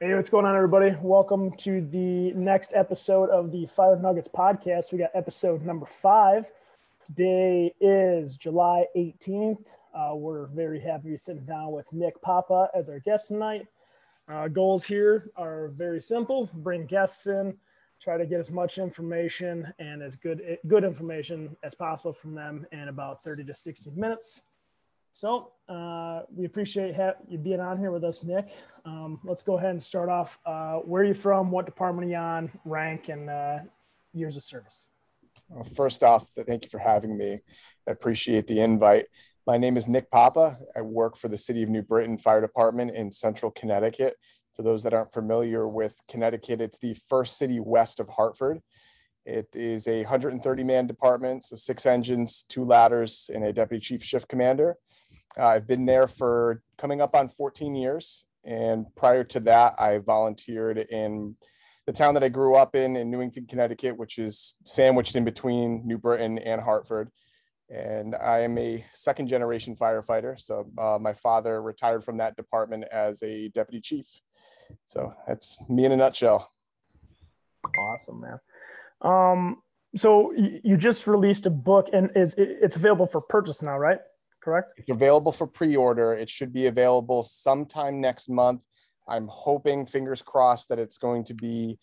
Hey, what's going on, everybody? Welcome to the next episode of the Fire Nuggets podcast. We got episode number five. Today is July 18th. Uh, we're very happy to be sitting down with Nick Papa as our guest tonight. Uh, goals here are very simple bring guests in, try to get as much information and as good, good information as possible from them in about 30 to 60 minutes. So uh, we appreciate ha- you being on here with us, Nick. Um, let's go ahead and start off. Uh, where are you from? What department are you on? Rank and uh, years of service. Well, first off, thank you for having me. I appreciate the invite. My name is Nick Papa. I work for the City of New Britain Fire Department in Central Connecticut. For those that aren't familiar with Connecticut, it's the first city west of Hartford. It is a 130 man department, so six engines, two ladders, and a deputy chief shift commander. Uh, I've been there for coming up on 14 years. And prior to that, I volunteered in the town that I grew up in, in Newington, Connecticut, which is sandwiched in between New Britain and Hartford. And I am a second generation firefighter. So uh, my father retired from that department as a deputy chief. So that's me in a nutshell. Awesome, man. Um, so you just released a book and is it's available for purchase now, right? Correct? It's available for pre-order. It should be available sometime next month. I'm hoping, fingers crossed, that it's going to be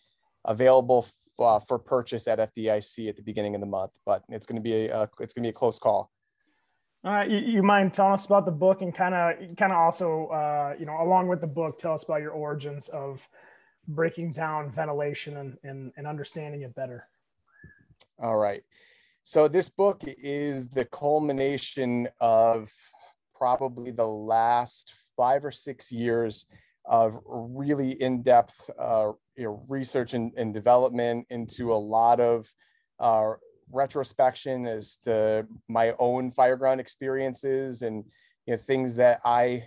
available uh, for purchase at FDIC at the beginning of the month. But it's going to be a, it's going to be a close call. All right, you, you mind telling us about the book and kind of kind of also uh, you know along with the book, tell us about your origins of breaking down ventilation and, and, and understanding it better. All right. So this book is the culmination of probably the last five or six years of really in-depth uh, you know, research and, and, development into a lot of uh, retrospection as to my own fireground experiences and you know things that I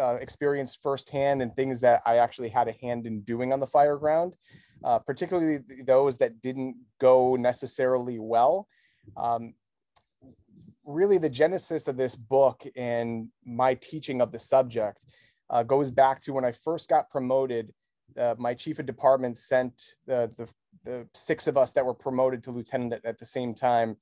uh, experienced firsthand and things that I actually had a hand in doing on the fireground uh, particularly those that didn't go necessarily well. Um, really, the genesis of this book and my teaching of the subject uh, goes back to when I first got promoted. Uh, my chief of department sent the, the, the six of us that were promoted to lieutenant at, at the same time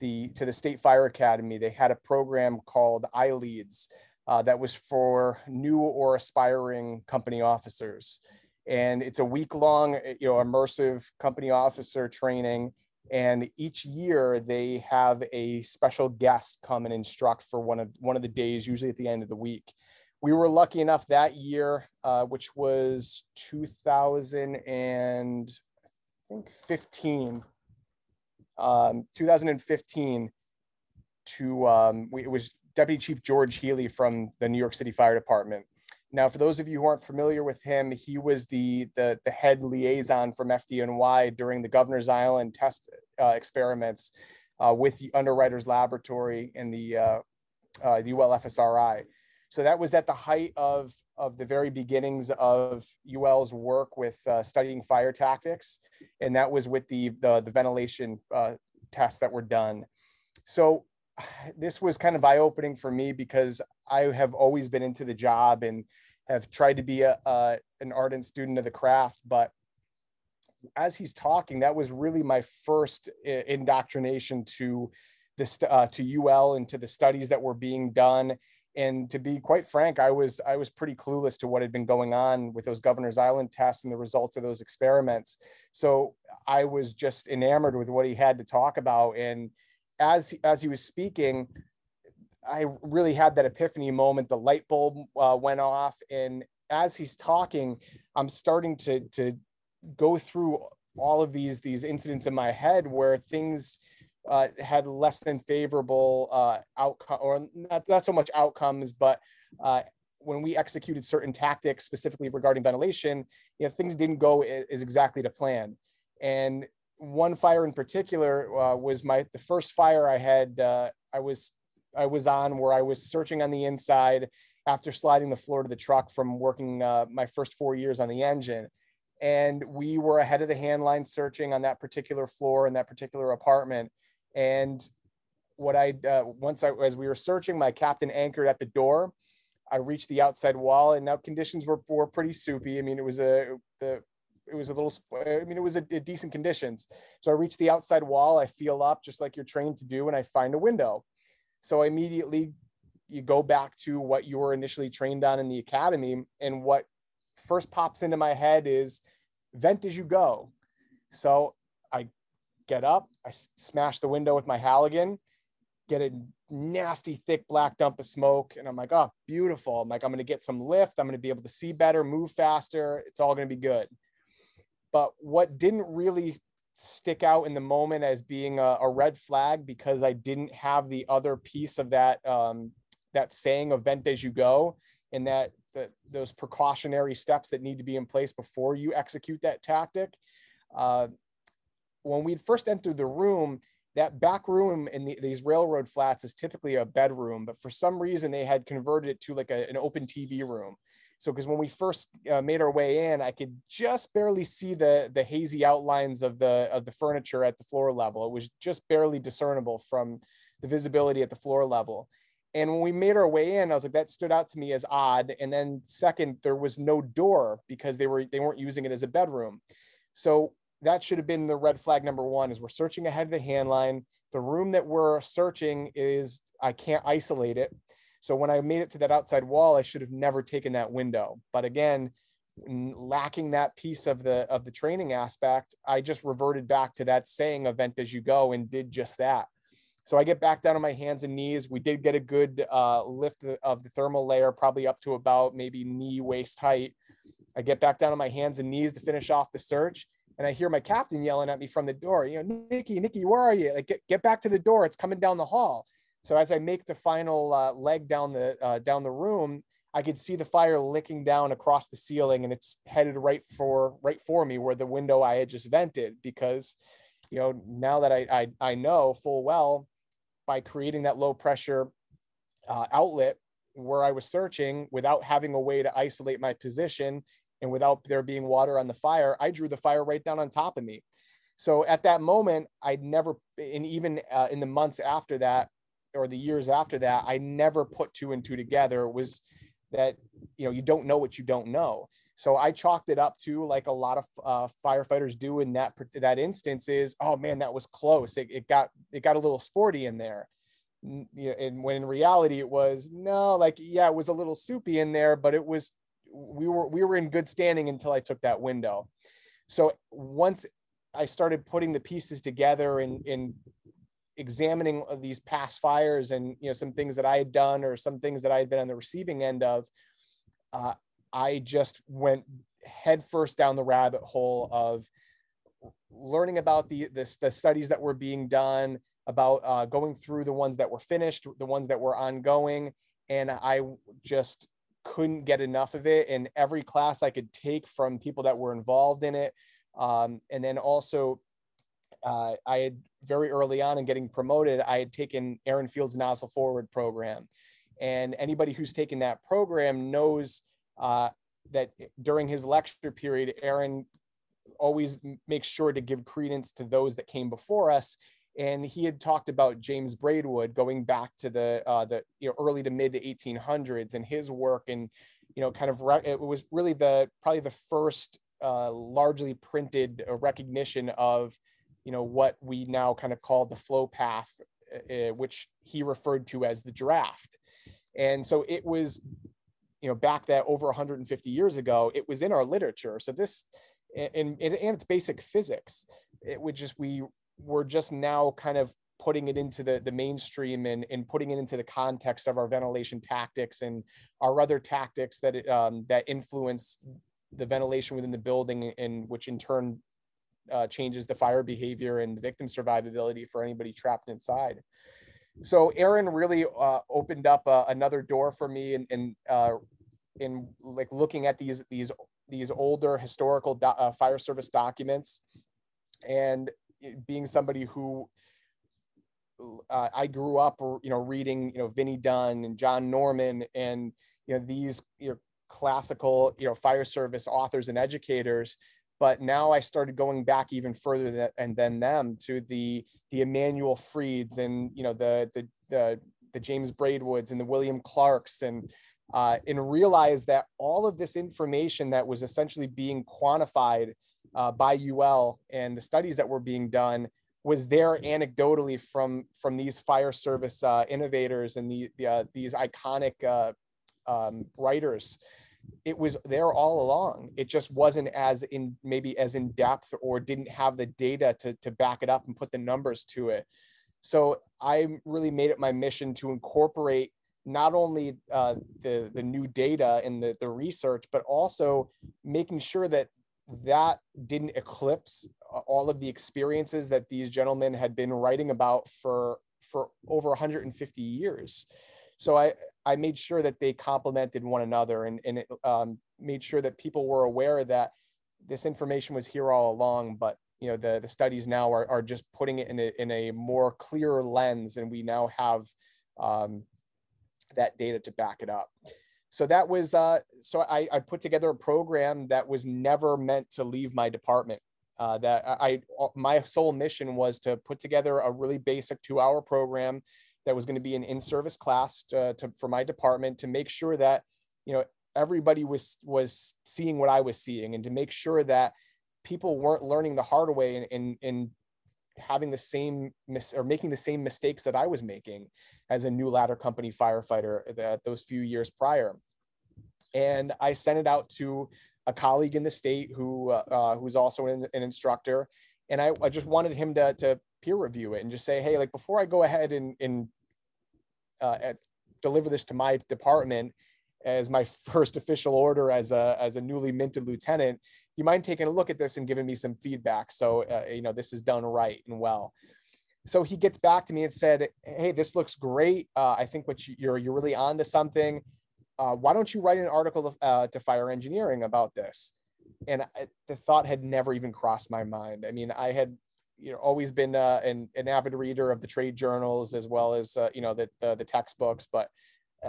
the to the state fire academy they had a program called iLeads uh, that was for new or aspiring company officers and it's a week long eh, you know immersive company officer training. And each year they have a special guest come and instruct for one of one of the days usually at the end of the week. We were lucky enough that year uh, which was 2015 um, 2015 to um, we, it was deputy chief george healy from the new york city fire department now, for those of you who aren't familiar with him, he was the the, the head liaison from FDNY during the Governor's Island test uh, experiments uh, with the Underwriters Laboratory and the uh, uh the ULFSRI. So that was at the height of of the very beginnings of UL's work with uh, studying fire tactics, and that was with the the, the ventilation uh, tests that were done. So this was kind of eye opening for me because I have always been into the job and have tried to be a, a, an ardent student of the craft. But as he's talking, that was really my first indoctrination to this uh, to UL and to the studies that were being done. And to be quite frank, I was I was pretty clueless to what had been going on with those Governor's Island tests and the results of those experiments. So I was just enamored with what he had to talk about. And as as he was speaking, I really had that epiphany moment. The light bulb uh, went off, and as he's talking, I'm starting to to go through all of these these incidents in my head where things uh, had less than favorable uh, outcome, or not, not so much outcomes, but uh, when we executed certain tactics specifically regarding ventilation, you know, things didn't go as exactly to plan. And one fire in particular uh, was my the first fire I had. Uh, I was I was on where I was searching on the inside after sliding the floor to the truck from working uh, my first four years on the engine. And we were ahead of the hand line searching on that particular floor in that particular apartment. And what I, uh, once I, as we were searching, my captain anchored at the door. I reached the outside wall, and now conditions were were pretty soupy. I mean, it was a the it was a little i mean it was a, a, decent conditions. So i reach the outside wall i feel up just like you're trained to do and i find a window. So I immediately you go back to what you were initially trained on in the academy and what first pops into my head is vent as you go. So i get up i smash the window with my halligan get a nasty thick black dump of smoke and i'm like oh beautiful. I'm like i'm going to get some lift i'm going to be able to see better move faster it's all going to be good but what didn't really stick out in the moment as being a, a red flag because I didn't have the other piece of that um, that saying "event as you go" and that those precautionary steps that need to be in place before you execute that tactic. Uh, when we first entered the room, that back room in the, these railroad flats is typically a bedroom, but for some reason they had converted it to like a, an open TV room. So, because when we first uh, made our way in, I could just barely see the the hazy outlines of the of the furniture at the floor level. It was just barely discernible from the visibility at the floor level. And when we made our way in, I was like, that stood out to me as odd. And then second, there was no door because they were they weren't using it as a bedroom. So that should have been the red flag number one is we're searching ahead of the hand line. The room that we're searching is I can't isolate it. So when I made it to that outside wall, I should have never taken that window. But again, lacking that piece of the of the training aspect, I just reverted back to that saying event as you go and did just that. So I get back down on my hands and knees. We did get a good uh, lift of the thermal layer, probably up to about maybe knee waist height. I get back down on my hands and knees to finish off the search. And I hear my captain yelling at me from the door, you know, Nikki, Nikki, where are you? Like, get, get back to the door. It's coming down the hall. So as I make the final uh, leg down the uh, down the room, I could see the fire licking down across the ceiling, and it's headed right for right for me where the window I had just vented. Because, you know, now that I I, I know full well, by creating that low pressure uh, outlet where I was searching without having a way to isolate my position and without there being water on the fire, I drew the fire right down on top of me. So at that moment, I'd never, and even uh, in the months after that, or the years after that, I never put two and two together. Was that you know you don't know what you don't know. So I chalked it up to like a lot of uh, firefighters do in that that instance is, oh man, that was close. It, it got it got a little sporty in there. And when in reality it was no, like yeah, it was a little soupy in there, but it was we were we were in good standing until I took that window. So once I started putting the pieces together and and examining these past fires and you know some things that I had done or some things that I had been on the receiving end of, uh, I just went headfirst down the rabbit hole of learning about the, the, the studies that were being done, about uh, going through the ones that were finished, the ones that were ongoing, and I just couldn't get enough of it. And every class I could take from people that were involved in it, um, and then also uh, I had very early on in getting promoted, I had taken Aaron Fields' nozzle forward program. And anybody who's taken that program knows uh, that during his lecture period, Aaron always makes sure to give credence to those that came before us. And he had talked about James Braidwood going back to the uh, the you know, early to mid 1800s and his work, and you know, kind of re- it was really the probably the first uh, largely printed recognition of you know what we now kind of call the flow path uh, which he referred to as the draft. And so it was you know back that over 150 years ago it was in our literature. So this and, and, and it's basic physics. It would just we were just now kind of putting it into the, the mainstream and, and putting it into the context of our ventilation tactics and our other tactics that um, that influence the ventilation within the building and which in turn uh, changes the fire behavior and victim survivability for anybody trapped inside. So Aaron really uh, opened up uh, another door for me in in, uh, in like looking at these these these older historical do- uh, fire service documents, and being somebody who uh, I grew up, you know, reading you know Vinnie Dunn and John Norman and you know these you know, classical you know fire service authors and educators but now I started going back even further than, and then them to the the Emanuel Frieds and you know the the the, the James Braidwoods and the William Clarks and uh, and realized that all of this information that was essentially being quantified uh, by UL and the studies that were being done was there anecdotally from from these fire service uh, innovators and the, the uh, these iconic uh, um, writers. It was there all along. It just wasn't as in maybe as in depth or didn't have the data to to back it up and put the numbers to it. So I really made it my mission to incorporate not only uh, the the new data and the the research, but also making sure that that didn't eclipse uh, all of the experiences that these gentlemen had been writing about for for over 150 years. So I I made sure that they complemented one another and and it, um, made sure that people were aware that this information was here all along, but you know the the studies now are, are just putting it in a in a more clear lens, and we now have um, that data to back it up so that was uh, so I, I, put together a program that was never meant to leave my department. Uh, that I my sole mission was to put together a really basic two hour program that was going to be an in service class to, to, for my department to make sure that you know everybody was was seeing what I was seeing and to make sure that people weren't learning the hard way and, and having the same mis- or making the same mistakes that I was making as a new ladder company firefighter that those few years prior. And I sent it out to a colleague in the state who uh, uh, who's also an, an instructor, and I, I, just wanted him to to peer review it and just say, hey, like before I go ahead and and uh, at, deliver this to my department as my first official order as a as a newly minted lieutenant, Do you mind taking a look at this and giving me some feedback? So uh, you know this is done right and well. So he gets back to me and said hey this looks great. Uh, i think what you, are you're really on to something. Uh, why don't you write an article to, uh, to fire engineering about this? And I, the thought had never even crossed my mind. I mean i had you know always been uh, an, an avid reader of the trade journals as well as uh, you know the, the, the textbooks but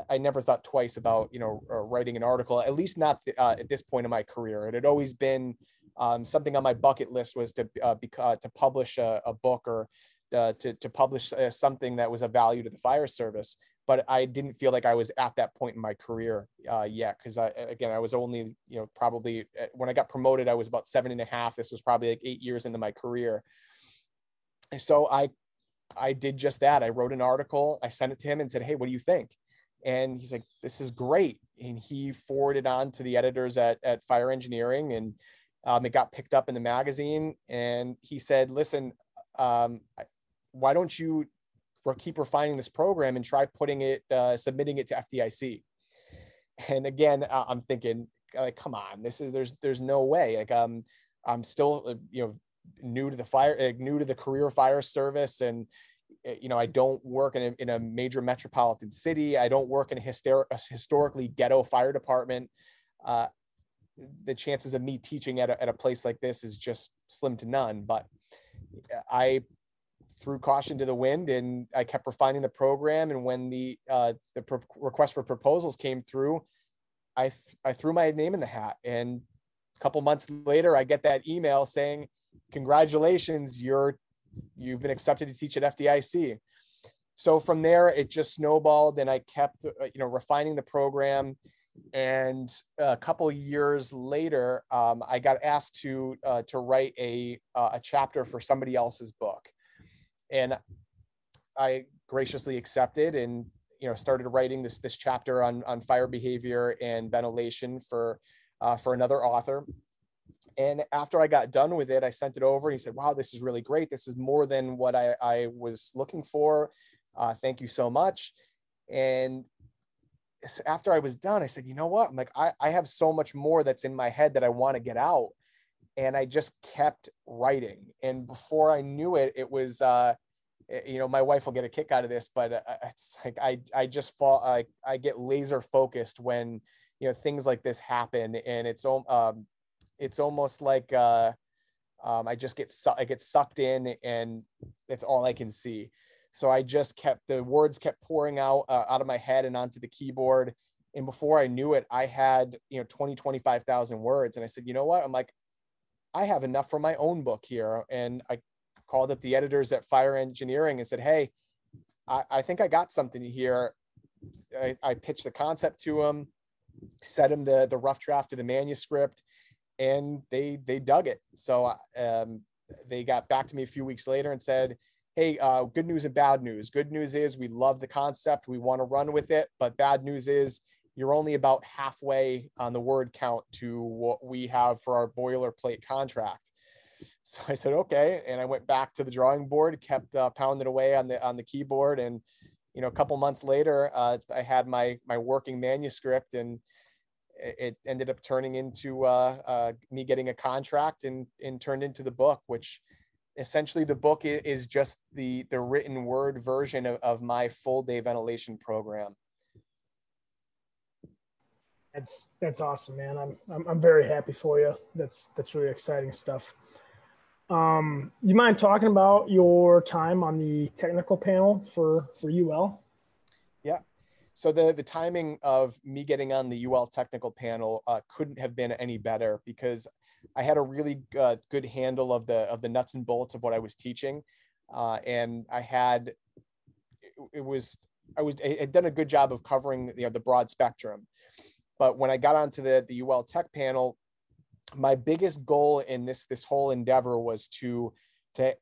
I never thought twice about you know uh, writing an article. At least not uh, at this point in my career. It had always been um, something on my bucket list was to uh, uh to publish a, a book or to to publish something that was of value to the fire service. But I didn't feel like I was at that point in my career yet because again I was only you know probably when I got promoted I was about seven and a half. This was probably like eight years into my career. So I I did just that. I wrote an article. I sent it to him and said, "Hey, what do you think?" and he's like this is great and he forwarded on to the editors at, at fire engineering and um, it got picked up in the magazine and he said listen um, why don't you keep refining this program and try putting it uh, submitting it to fdic and again i'm thinking like come on this is there's there's no way like um i'm still uh, you know new to the fire uh, new to the career fire service and Eh, you know, I don't work in a, in a major metropolitan city. I don't work in a, hyster- a historically ghetto fire department. Uh, the chances of me teaching at a, at a place like this is just slim to none. But I threw caution to the wind and I kept refining the program. And when the uh, the pro- request for proposals came through, I th- I threw my name in the hat. And a couple months later, I get that email saying, "Congratulations, you're you've been accepted to teach at FDIC. So from there, it just snowballed, and I kept, uh, you know, refining the program. And a couple years later, um, I got asked to uh, to write a uh, a chapter for somebody else's book, and I graciously accepted and you know started writing this this chapter on on fire behavior and ventilation for uh, for another author and after I got done with it, I sent it over and he said, wow, this is really great. This is more than what I, I was looking for. Uh, thank you so much. And after I was done, I said, you know what? I'm like, I, I have so much more that's in my head that I want to get out. And I just kept writing. And before I knew it, it was, uh, eh, you know, my wife will get a kick out of this, but uh, it's like, I, I just fall, I, I get laser focused when, you know, things like this happen and it's, um, it's almost like uh, um, I just get su- I get sucked in, and it's all I can see. So I just kept the words kept pouring out uh, out of my head and onto the keyboard. And before I knew it, I had you know 20, 25,000 words. And I said, you know what? I'm like, I have enough for my own book here. And I called up the editors at Fire Engineering and said, hey, I, I think I got something here. I, I pitched the concept to them, set them the the rough draft of the manuscript, and they they dug it. So um, they got back to me a few weeks later and said, "Hey, uh, good news and bad news. Good news is we love the concept, we want to run with it, but bad news is." You're only about halfway on the word count to what we have for our boilerplate contract. So I said, okay. And I went back to the drawing board, kept uh, pounding away on the, on the keyboard. And, you know, a couple months later, uh, I had my, my working manuscript and it ended up turning into uh, uh, me getting a contract and, and turned into the book, which essentially the book is just the, the written word version of, of my full day ventilation program. That's, that's awesome, man. I'm, I'm, I'm very happy for you. That's, that's really exciting stuff. Um, you mind talking about your time on the technical panel for for UL? So the the timing of me getting on the UL technical panel uh, couldn't have been any better because I had a really uh, good handle of the of the nuts and bolts of what I was teaching, uh, and I had it, it was I was I had done a good job of covering you know, the broad spectrum. But when I got onto the the UL Tech panel, my biggest goal in this this whole endeavor was to to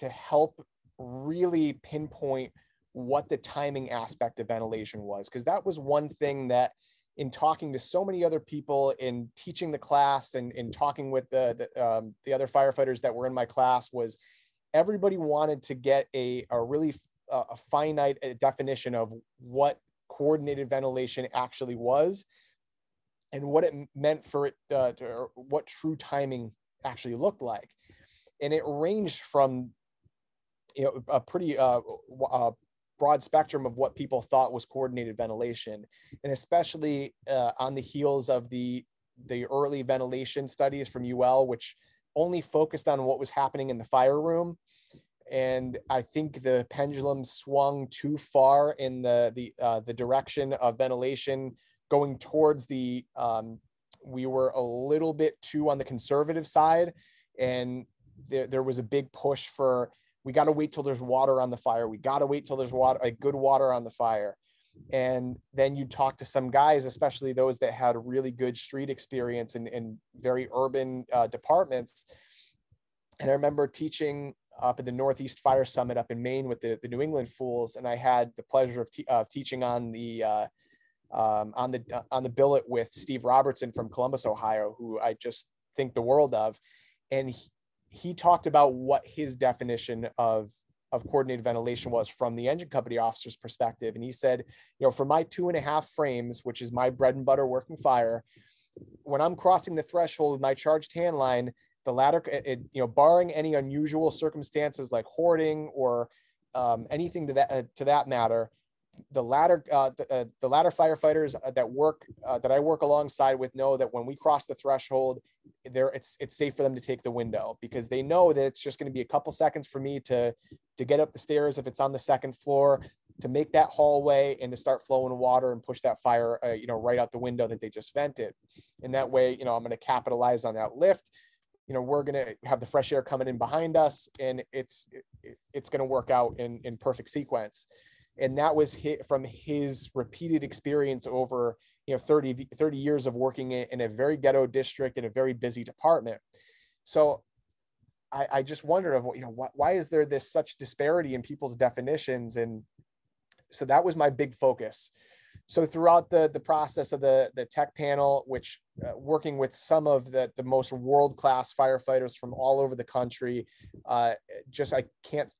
to help really pinpoint what the timing aspect of ventilation was because that was one thing that in talking to so many other people in teaching the class and in talking with the the, um, the other firefighters that were in my class was everybody wanted to get a, a really uh, a finite uh, definition of what coordinated ventilation actually was and what it meant for it uh, to, what true timing actually looked like. And it ranged from you know a pretty uh, uh, broad spectrum of what people thought was coordinated ventilation and especially uh, on the heels of the the early ventilation studies from ul which only focused on what was happening in the fire room. And i think the pendulum swung too far in the the uh, the direction of ventilation going towards the um, we were a little bit too on the conservative side and there, there was a big push for we got to wait till there's water on the fire. We got to wait till there's water a good water on the fire. And then you talk to some guys especially those that had really good street experience in, in very urban uh, departments. And i remember teaching up at the northeast fire summit up in maine with the, the new england fools and i had the pleasure of, te- of teaching on the uh, um, on the on the billet with Steve Robertson from Columbus, Ohio, who I just think the world of, and he talked about what his definition of of coordinated ventilation was from the engine company officer's perspective, and he said, you know, for my two and a half frames, which is my bread and butter working fire, when I'm crossing the threshold of my charged hand line, the ladder, it, you know, barring any unusual circumstances like hoarding or um, anything to that uh, to that matter, the ladder uh, the, uh, the ladder firefighters uh, that work uh, that I work alongside with know that when we cross the threshold, there it's it's safe for them to take the window because they know that it's just going to be a couple seconds for me to to get up the stairs if it's on the second floor to make that hallway and to start flowing water and push that fire uh, you know right out the window that they just vented. And that way you know i'm going to capitalize on that lift. You know we're going to have the fresh air coming in behind us and it's it, it's going to work out in in perfect sequence and that was hit from his repeated experience over you know 30 30 years of working in, a very ghetto district in a very busy department. So i, I just wondered of what you know why, why is there this such disparity in people's definitions? And so that was my big focus. So throughout the the process of the the tech panel which uh, working with some of the the most world class firefighters from all over the country uh, just i can't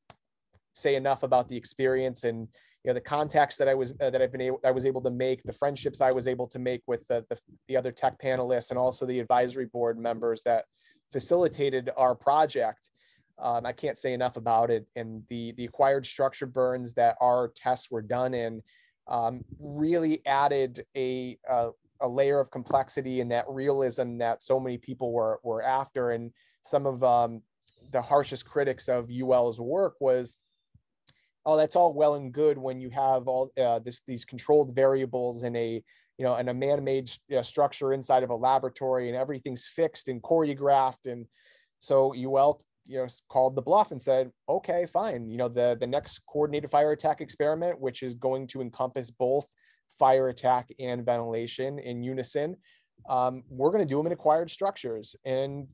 say enough about the experience and you know the contacts that I was uh, that I've been able I was able to make, the friendships I was able to make with the, the, the other tech panelists and also the advisory board members that facilitated our project. Um, I can't say enough about it. And the the acquired structure burns that our tests were done in um, really added a, a a layer of complexity and that realism that so many people were were after. And some of um, the harshest critics of UL's work was oh that's all well and good when you have all uh, this these controlled variables in a you know in a man-made uh, structure inside of a laboratory and everything's fixed and choreographed and so ul you know called the bluff and said okay fine you know the the next coordinated fire attack experiment which is going to encompass both fire attack and ventilation in unison um, we're going to do them in acquired structures. And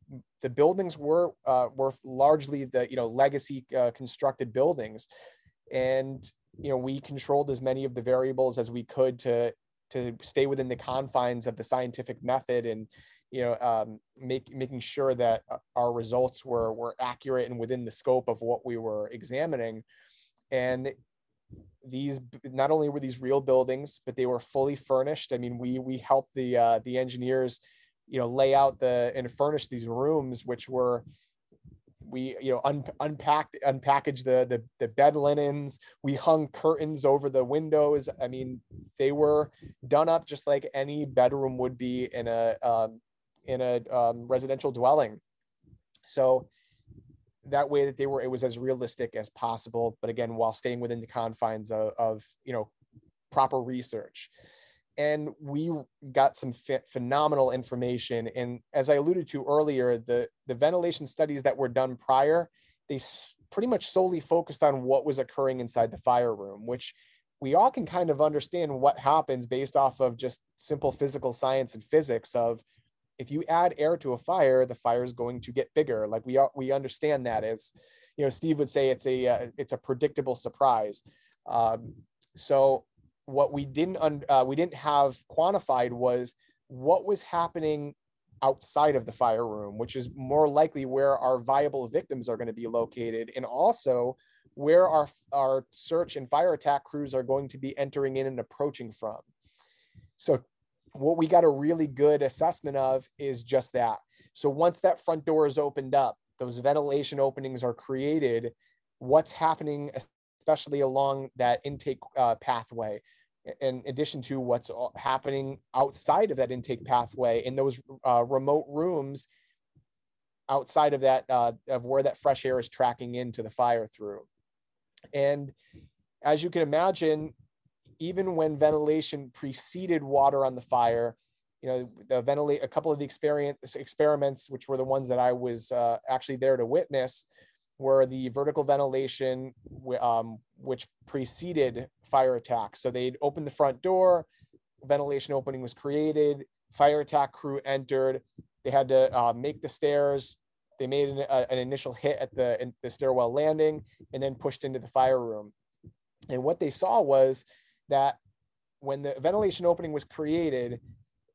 the buildings were uh, were largely the you know legacy uh, constructed buildings and you know we controlled as many of the variables as we could to to stay within the confines of the scientific method and you know um, make, making sure that uh, our results were were accurate and within the scope of what we were examining. And these not only were these real buildings but they were fully furnished. I mean we we helped the uh, the engineers you know lay out the and furnish these rooms which were we you know un, unpacked unpackaged the, the the bed linens. We hung curtains over the windows. I mean they were done up just like any bedroom would be in a um, in a um, residential dwelling. So that way that they were it was as realistic as possible but again while staying within the confines of, of you know proper research and we got some phenomenal information and as i alluded to earlier the the ventilation studies that were done prior they s- pretty much solely focused on what was occurring inside the fire room which we all can kind of understand what happens based off of just simple physical science and physics of if you add air to a fire, the fire is going to get bigger. Like we are, we understand that as, you know, Steve would say it's a uh, it's a predictable surprise. Um, so what we didn't un, uh, we didn't have quantified was what was happening outside of the fire room, which is more likely where our viable victims are going to be located, and also where our our search and fire attack crews are going to be entering in and approaching from. So what we got a really good assessment of is just that. So once that front door is opened up, those ventilation openings are created. What's happening, especially along that intake uh, pathway, in addition to what's happening outside of that intake pathway in those uh, remote rooms outside of that uh, of where that fresh air is tracking into the fire through. And as you can imagine, even when ventilation preceded water on the fire, you know, the ventilate a couple of the experience experiments, which were the ones that I was uh, actually there to witness, were the vertical ventilation, um, which preceded fire attack. So they'd open the front door, ventilation opening was created, fire attack crew entered. They had to uh, make the stairs. They made an, a, an initial hit at the, the stairwell landing and then pushed into the fire room. And what they saw was that when the ventilation opening was created,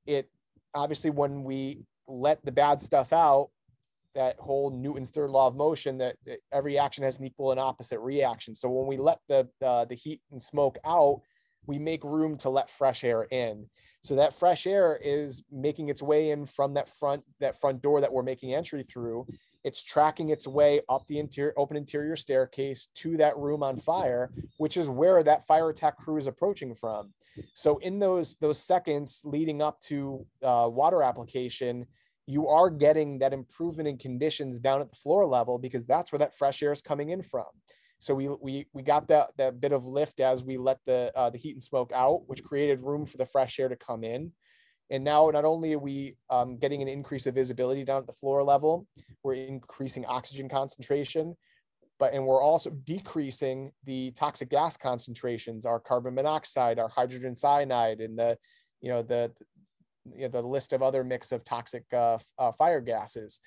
it obviously when we let the bad stuff out, that whole Newton's third law of motion that, that every action has an equal and opposite reaction. So when we let the uh, the heat and smoke out, we make room to let fresh air in. So that fresh air is making its way in from that front that front door that we're making entry through, it's tracking its way up the interior open interior staircase to that room on fire which is where that fire attack crew is approaching from so in those those seconds leading up to uh, water application you are getting that improvement in conditions down at the floor level because that's where that fresh air is coming in from. So we we we got that that bit of lift as we let the uh, the heat and smoke out which created room for the fresh air to come in. And now not only are we um, getting an increase of visibility down at the floor level, we're increasing oxygen concentration, but and we're also decreasing the toxic gas concentrations, our carbon monoxide, our hydrogen cyanide, and the you know the you know, the list of other mix of toxic uh, uh, fire gases.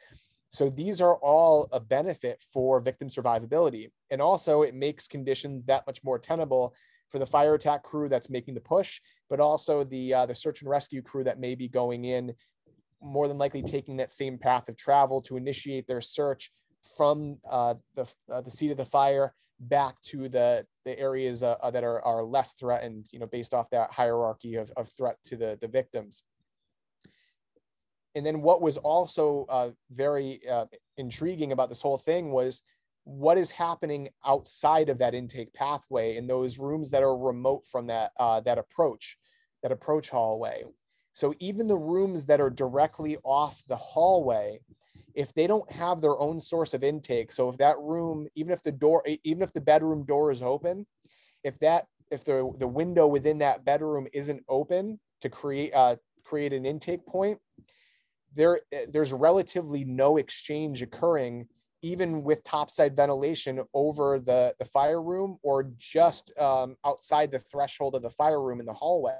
So these are all a benefit for victim survivability. And also it makes conditions that much more tenable for the fire attack crew that's making the push, but also the uh, the search and rescue crew that may be going in, more than likely taking that same path of travel to initiate their search from uh, the uh, the seat of the fire back to the the areas uh, that are are less threatened, you know, based off that hierarchy of, of threat to the the victims. And then what was also uh, very intriguing about this whole thing was what is happening outside of that intake pathway in those rooms that are remote from that uh, that approach that approach hallway. So even the rooms that are directly off the hallway if they don't have their own source of intake so if that room even if the door even if the bedroom door is open if that if the the window within that bedroom isn't open to create uh create an intake point there there's relatively no exchange occurring even with topside ventilation over the, the fire room or just um, outside the threshold of the fire room in the hallway,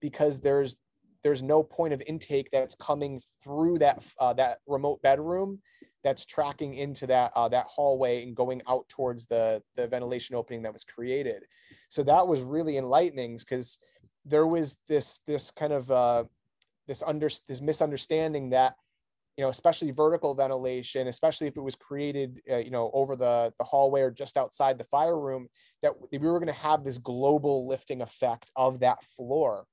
because there's there's no point of intake that's coming through that uh, that remote bedroom that's tracking into that uh, that hallway and going out towards the the ventilation opening that was created. So that was really enlightening because there was this this kind of uh, this under this misunderstanding that you know especially vertical ventilation especially if it was created uh, you know over the the hallway or just outside the fire room that we were going to have this global lifting effect of that floor.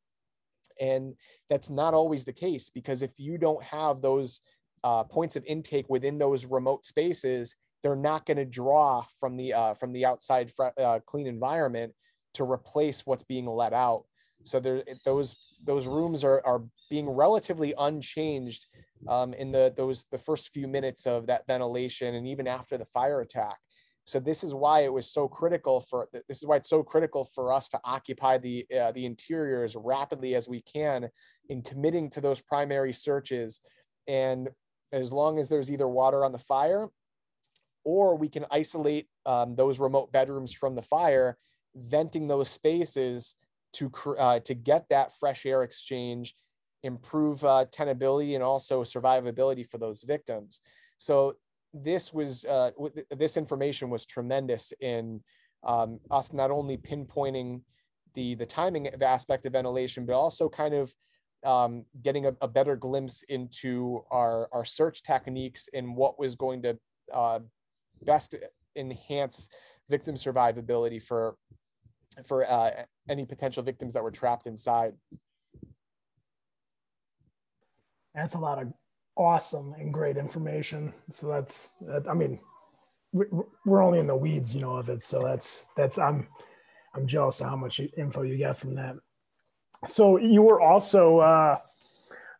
And that's not always the case because if you don't have those uh, points of intake within those remote spaces they're not going to draw from the uh, from the outside uh, clean environment to replace what's being let out. So there those those rooms are are being relatively unchanged um, in the those the first few minutes of that ventilation and even after the fire attack. So this is why it was so critical for this is why it's so critical for us to occupy the uh, the interior as rapidly as we can in committing to those primary searches. And as long as there's either water on the fire, or we can isolate um, those remote bedrooms from the fire, venting those spaces to uh, to get that fresh air exchange, improve uh, tenability and also survivability for those victims. So this was uh, this information was tremendous in um, us not only pinpointing the the timing aspect of ventilation, but also kind of um, getting a, a, better glimpse into our our search techniques and what was going to uh, best enhance victim survivability for for uh, any potential victims that were trapped inside. That's a lot of awesome and great information. So that's, I mean, we're only in the weeds, you know, of it. So that's, that's, I'm, I'm jealous of how much info you got from that. So you were also uh,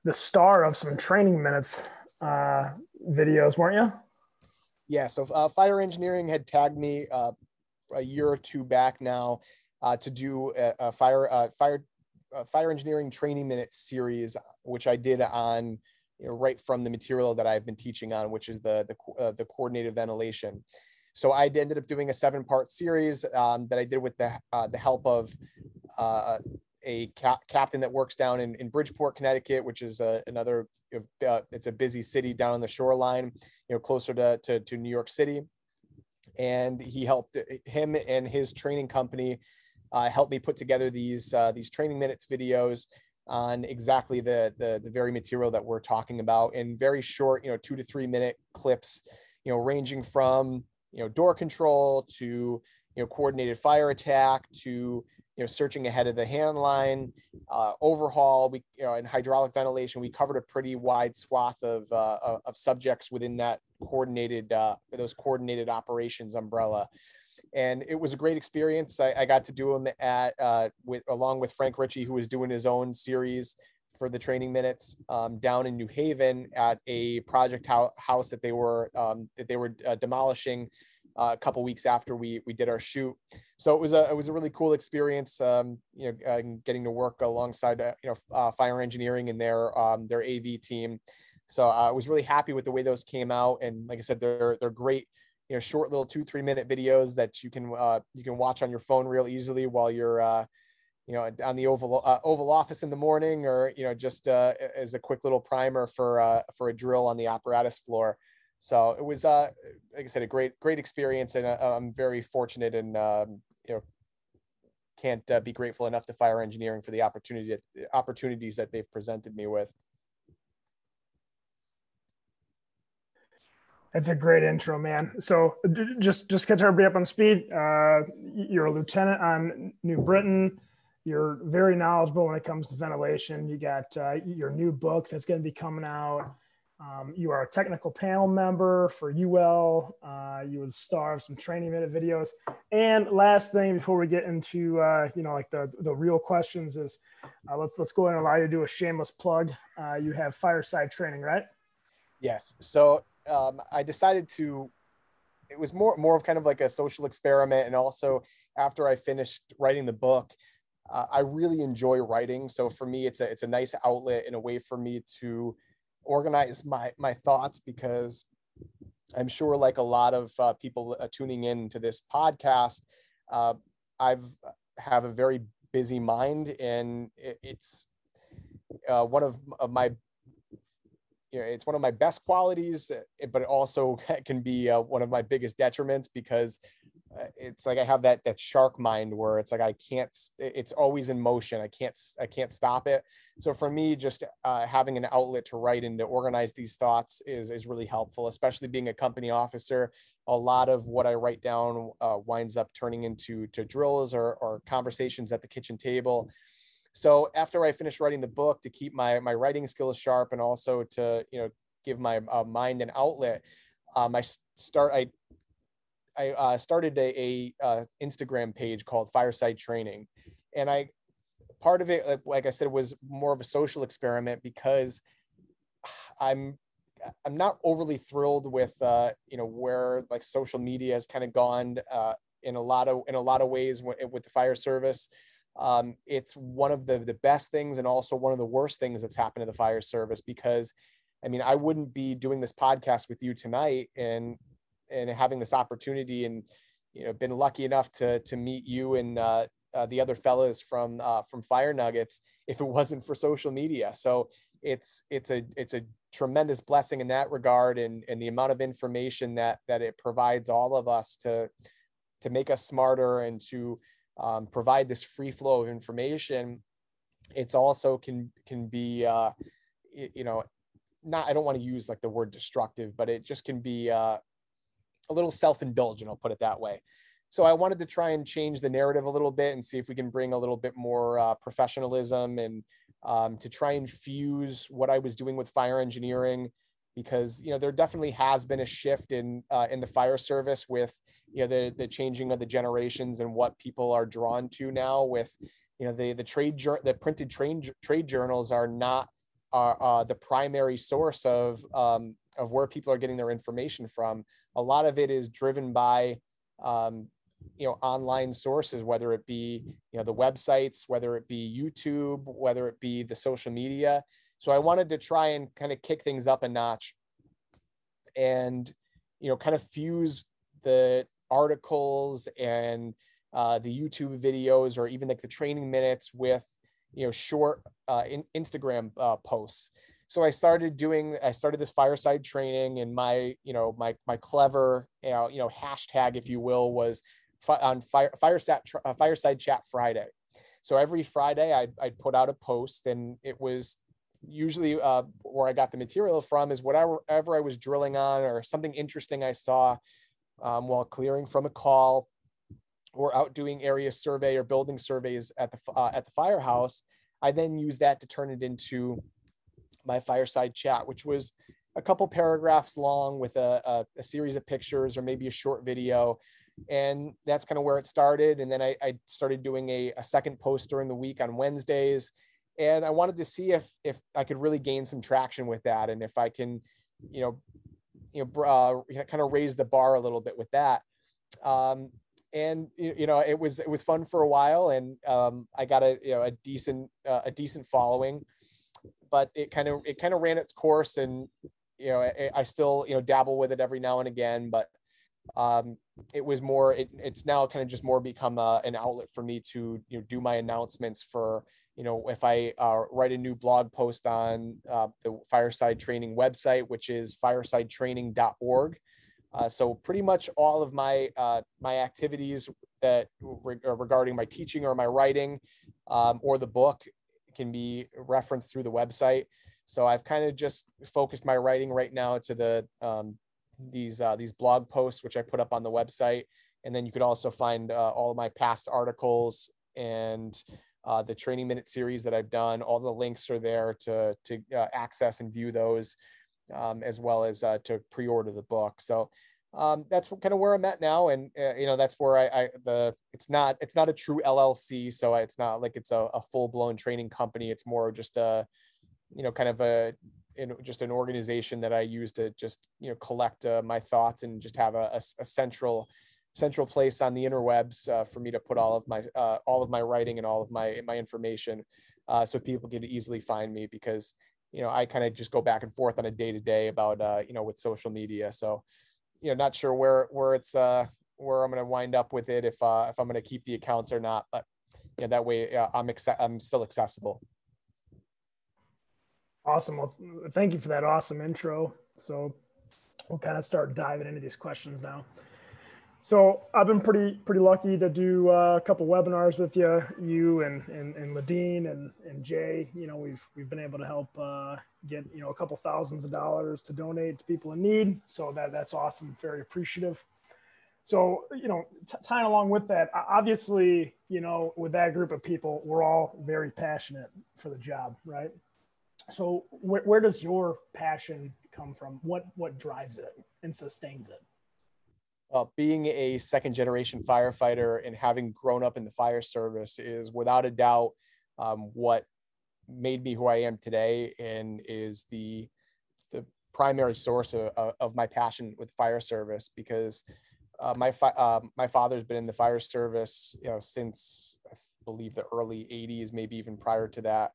the star of some training minutes uh, videos, weren't you? Yeah. So uh, fire engineering had tagged me uh, a year or two back now uh, to do a, a fire uh, fire uh, fire engineering training minutes series, which I did on you know, right from the material that I've been teaching on, which is the the, uh, the coordinated ventilation. So I ended up doing a seven part series um, that I did with the uh, the help of a cap- captain that works down in, in Bridgeport, Connecticut, which is uh, another uh, it's a busy city down on the shoreline, you know, closer to, to, to New York City. And he helped him and his training company uh, helped me put together these uh, these training minutes videos on exactly the, the the very material that we're talking about in very short, you know, two to three minute clips, you know, ranging from you know door control to you know coordinated fire attack to you know searching ahead of the hand line uh, overhaul. We you know in hydraulic ventilation we covered a pretty wide swath of uh, of subjects within that coordinated uh, those coordinated operations umbrella and it was a great experience. I, I got to do them at uh, with along with Frank Ricci, who was doing his own series for the training minutes um, down in New Haven at a project ho- house that they were um, that they were uh, demolishing uh, a couple weeks after we we did our shoot. So it was a it was a really cool experience. Um, you know, uh, getting to work alongside uh, you know uh, fire engineering and their um, their AV team. So I was really happy with the way those came out, and like I said, they're they're great you know short little two three minute videos that you can uh, you can watch on your phone real easily while you're uh, you know on the oval uh, oval office in the morning or you know just uh, as a quick little primer for uh, for a drill on the apparatus floor. So it was uh, like i said a great great experience and uh, i'm very fortunate and um, you know can't uh, be grateful enough to fire engineering for the opportunity opportunities that they've presented me with That's a great intro, man. So just just catch everybody up on speed. Uh, you're a lieutenant on New Britain. You're very knowledgeable when it comes to ventilation. You got uh, your new book that's going to be coming out. Um, you are a technical panel member for UL. Uh, you were the star of some training minute videos. And last thing before we get into uh, you know like the the real questions is uh, let's let's go ahead and allow you to do a shameless plug. Uh, you have fireside training, right? Yes. So um, I decided to. It was more more of kind of like a social experiment, and also after I finished writing the book, uh, I really enjoy writing. So for me, it's a it's a nice outlet and a way for me to organize my my thoughts because I'm sure, like a lot of uh, people uh, tuning in to this podcast, uh, I've have a very busy mind, and it, it's uh, one of, of my you know, it's one of my best qualities, eh, but it also can be uh, one of my biggest detriments because uh, it's like I have that that shark mind where it's like I can't. It's always in motion. I can't. I can't stop it. So for me, just uh, having an outlet to write and to organize these thoughts is is really helpful. Especially being a company officer, a lot of what I write down uh, winds up turning into to drills or or conversations at the kitchen table. So after I finished writing the book, to keep my my writing skills sharp and also to you know give my uh, mind an outlet, um, I start I I uh, started a, a uh, Instagram page called Fireside Training, and I part of it, like I said, was more of a social experiment because I'm I'm not overly thrilled with uh, you know where like social media has kind of gone uh, in a lot of in a lot of ways with the fire service. Um, it's one of the the best things and also one of the worst things that's happened to the fire service because I mean I wouldn't be doing this podcast with you tonight and and having this opportunity and you know been lucky enough to to meet you and uh, uh, the other fellows from uh, from Fire Nuggets if it wasn't for social media. So it's it's a it's a tremendous blessing in that regard and and the amount of information that that it provides all of us to to make us smarter and to um, provide this free flow of information it's also can can be uh, you know not i don't want to use like the word destructive but it just can be uh, a little self-indulgent i'll put it that way. So i wanted to try and change the narrative a little bit and see if we can bring a little bit more uh, professionalism and um, to try and fuse what i was doing with fire engineering because you know there definitely has been a shift in uh, in the fire service with you know the the changing of the generations and what people are drawn to now with you know the the trade the printed trade trade journals are not are uh, the primary source of um, of where people are getting their information from. A lot of it is driven by um, you know online sources, whether it be you know the websites, whether it be YouTube, whether it be the social media. So I wanted to try and kind of kick things up a notch, and you know kind of fuse the articles and uh, the YouTube videos or even like the training minutes with you know short uh, in Instagram uh, posts so I started doing I started this fireside training and my you know my my clever you know, you know hashtag if you will was fi- on fire fireside uh, fireside chat Friday. So every Friday I'd, I'd put out a post and it was usually uh, where I got the material from is whatever ever I was drilling on or something interesting I saw um, while clearing from a call or out doing area survey or building surveys at the uh, at the firehouse. I then use that to turn it into my fireside chat, which was a couple paragraphs long with a, a, a series of pictures or maybe a short video. And that's kind of where it started. And then I, I started doing a, a second post during the week on Wednesdays. And I wanted to see if if I could really gain some traction with that, and if I can, you know, you know, uh, kind of raised the bar a little bit with that. Um, and you know, it was it was fun for a while, and um, I got a you know a decent uh, a decent following but it kind of it kind of ran its course and you know I, I, still you know dabble with it every now and again but um it was more it, it's now kind of just more become a, uh, an outlet for me to you know do my announcements for you know if i uh, write a new blog post on uh, the fireside training website which is firesidetraining.org uh, so pretty much all of my uh, my activities that re- regarding my teaching or my writing um, or the book can be referenced through the website. So I've kind of just focused my writing right now to the um, these uh, these blog posts which I put up on the website, and then you could also find uh, all of my past articles and uh, the training minute series that I've done. All the links are there to to uh, access and view those, um, as well as uh, to pre-order the book. So um, that's kind of where I'm at now, and uh, you know that's where I, I, the it's not it's not a true LLC, so it's not like it's a, a full blown training company. It's more just a you know kind of a you know, just an organization that I use to just you know collect uh, my thoughts and just have a, a, a, central central place on the interwebs uh, for me to put all of my uh, all of my writing and all of my my information, uh, so people can easily find me because you know I kind of just go back and forth on a day to day about uh, you know with social media. So you know, not sure where where it's uh where I'm going to wind up with it if uh if I'm going to keep the accounts or not. But yeah, that way I'm I'm still accessible. Awesome. Well, thank you for that awesome intro. So we'll kind of start diving into these questions now. So I've been pretty pretty lucky to do uh, a couple webinars with you, you and and, and Ladine and, and Jay. You know, we've we've been able to help uh, get you know a couple thousands of dollars to donate to people in need. So that that's awesome. Very appreciative. So you know, t- tying along with that, obviously, you know, with that group of people, we're all very passionate for the job, right? So where, where does your passion come from? What what drives it and sustains it? Well, being a second generation firefighter and having grown up in the fire service is without a doubt um, what made me who I am today and is the the primary source of, of my passion with fire service because uh, my uh, my father's been in the fire service you know since I believe the early 80s maybe even prior to that.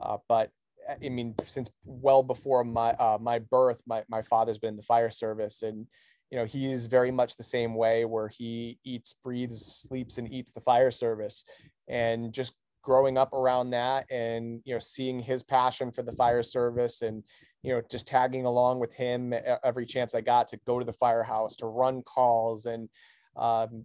Uh, but I mean, since well before my uh, my birth, my my father's been in the fire service, and you know he's very much the same way, where he eats, breathes, sleeps, and eats the fire service, and just growing up around that, and you know seeing his passion for the fire service, and you know just tagging along with him every chance I got to go to the firehouse to run calls, and um,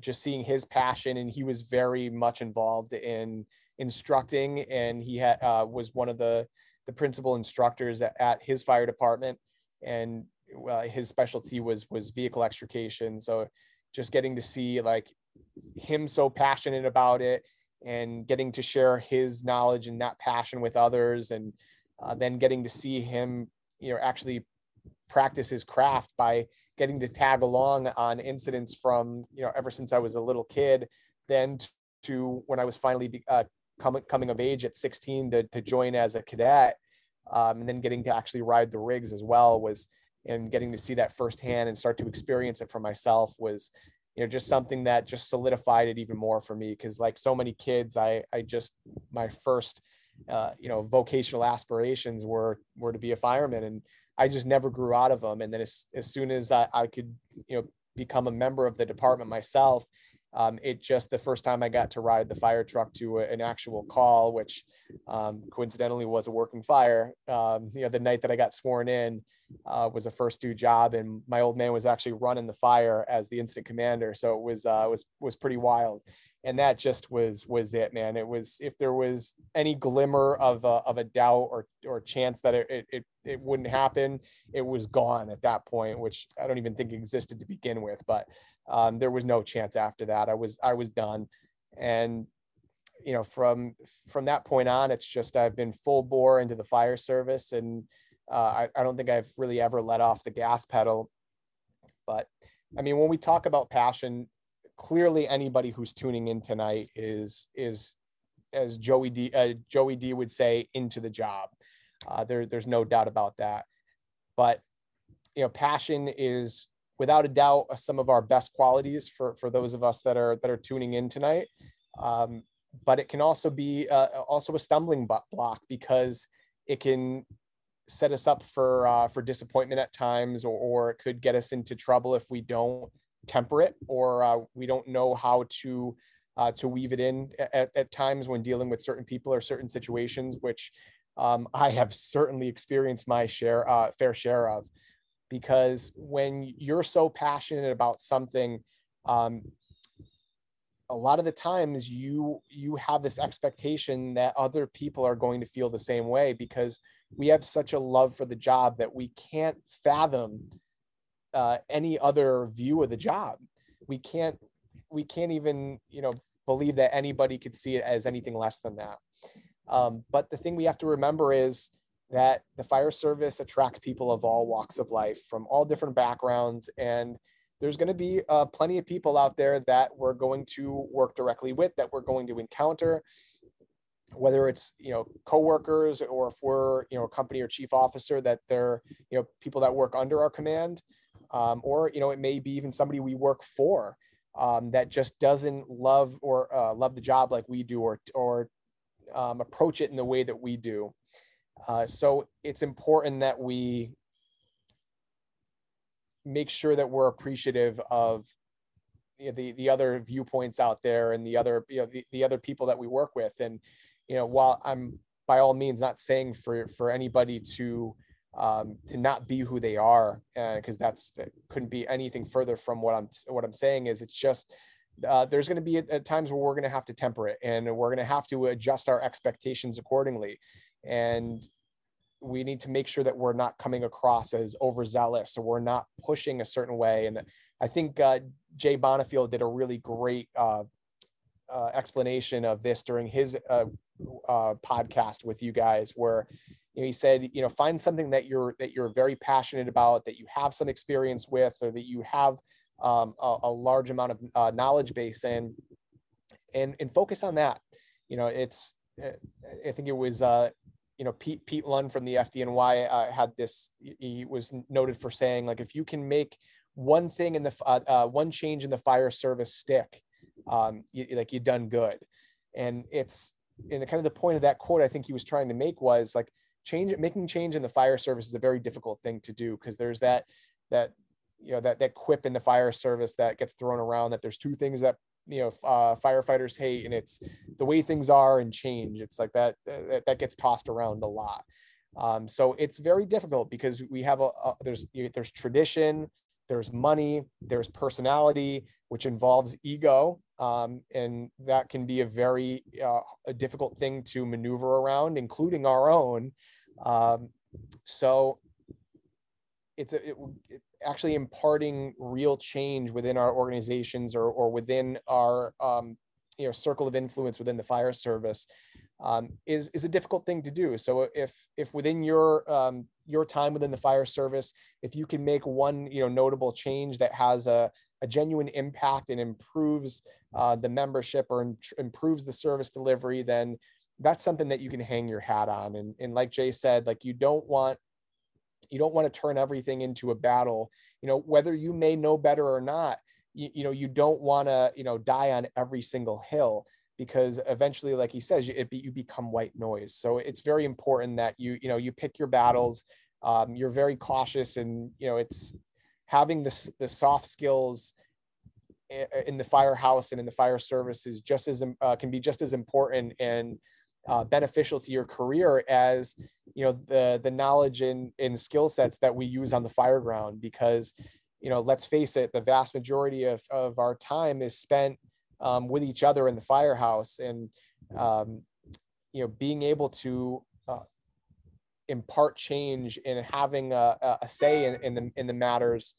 just seeing his passion, and he was very much involved in instructing, and he had uh, was one of the the principal instructors at, at his fire department, and well, his specialty was was vehicle extrication. So just getting to see like him so passionate about it and getting to share his knowledge and that passion with others and uh, then getting to see him you know actually practice his craft by getting to tag along on incidents from you know ever since i was a little kid then to when i was finally uh, coming coming of age at 16 to, to join as a cadet um, and then getting to actually ride the rigs as well was and getting to see that firsthand and start to experience it for myself was you know just something that just solidified it even more for me because like so many kids i i just my first uh, you know vocational aspirations were were to be a fireman and i just never grew out of them and then as, as soon as I, I could you know become a member of the department myself um, it just the first time I got to ride the fire truck to a, an actual call, which um, coincidentally was a working fire. Um, you know, the night that I got sworn in uh, was a first due job, and my old man was actually running the fire as the incident commander. So it was uh, was was pretty wild, and that just was was it, man. It was if there was any glimmer of a, of a doubt or or chance that it, it it wouldn't happen, it was gone at that point, which I don't even think existed to begin with, but um, there was no chance after that. I was I was done, and you know from from that point on, it's just I've been full bore into the fire service, and uh, I, I don't think I've really ever let off the gas pedal. But I mean, when we talk about passion, clearly anybody who's tuning in tonight is is as Joey D uh, Joey D would say into the job. Uh, there there's no doubt about that. But you know, passion is without a doubt uh, some of our best qualities for for those of us that are that are tuning in tonight. Um, but it can also be uh, also a stumbling block because it can set us up for uh, for disappointment at times or, or it could get us into trouble if we don't temper it or uh, we don't know how to uh, to weave it in at, at times when dealing with certain people or certain situations which um, I have certainly experienced my share uh, fair share of because when you're so passionate about something um, a lot of the times you you have this expectation that other people are going to feel the same way because we have such a love for the job that we can't fathom uh, any other view of the job. We can't we can't even you know believe that anybody could see it as anything less than that. Um, but the thing we have to remember is that the fire service attracts people of all walks of life from all different backgrounds. And there's going to be uh, plenty of people out there that we're going to work directly with that we're going to encounter whether it's you know coworkers or if we're you know a company or chief officer that they're you know people that work under our command. Um, or you know it may be even somebody we work for um, that just doesn't love or uh, love the job like we do or or um, approach it in the way that we do uh, so it's important that we make sure that we're appreciative of you know, the the other viewpoints out there and the other you know the, the other people that we work with. And you know while i'm by all means not saying for for anybody to um, to not be who they are because uh, that's that couldn't be anything further from what i'm what i'm saying is it's just uh, there's going to be at, times where we're going to have to temper it and we're going to have to adjust our expectations accordingly and we need to make sure that we're not coming across as overzealous. Or we're not pushing a certain way. And i think uh, jay bonifield did a really great uh, uh, explanation of this during his uh, uh, podcast with you guys where you know, he said you know find something that you're that you're very passionate about that you have some experience with or that you have um, a, a, large amount of uh, knowledge base in and and focus on that. You know it's i think it was you know pete pete lund from the fdny uh, had this he was noted for saying like if you can make one thing in the uh, uh, one change in the fire service stick um you, like you've done good. And it's and the kind of the point of that quote i think he was trying to make was like change making change in the fire service is a very difficult thing to do because there's that that you know that that quip in the fire service that gets thrown around that there's two things that you know uh, firefighters hate and it's the way things are and change it's like that that, that gets tossed around a lot. Um, so it's very difficult because we have a, a there's there's tradition there's money there's personality which involves ego um, and that can be a very uh, a difficult thing to maneuver around including our own. Um, so it's a, it, it, actually imparting real change within our organizations or, or within our um, you know circle of influence within the fire service um, is is a difficult thing to do. So if if within your um, your time within the fire service, if you can make one you know notable change that has a, a genuine impact and improves uh, the membership or in, improves the service delivery, then that's something that you can hang your hat on. And and like Jay said, like you don't want you don't want to turn everything into a battle. You know whether you may know better or not. You, you know you don't want to you know die on every single hill because eventually like he says it be, you become white noise so it's very important that you you know you pick your battles um, you're very cautious and you know it's having the, the soft skills in the firehouse and in the fire service is just as uh, can be just as important and uh, beneficial to your career as you know the the knowledge and, and skill sets that we use on the fire ground because you know let's face it the vast majority of, of our time is spent um, with each other in the firehouse and um, you know being able to uh, impart change and having a, a say in, in, the in the matters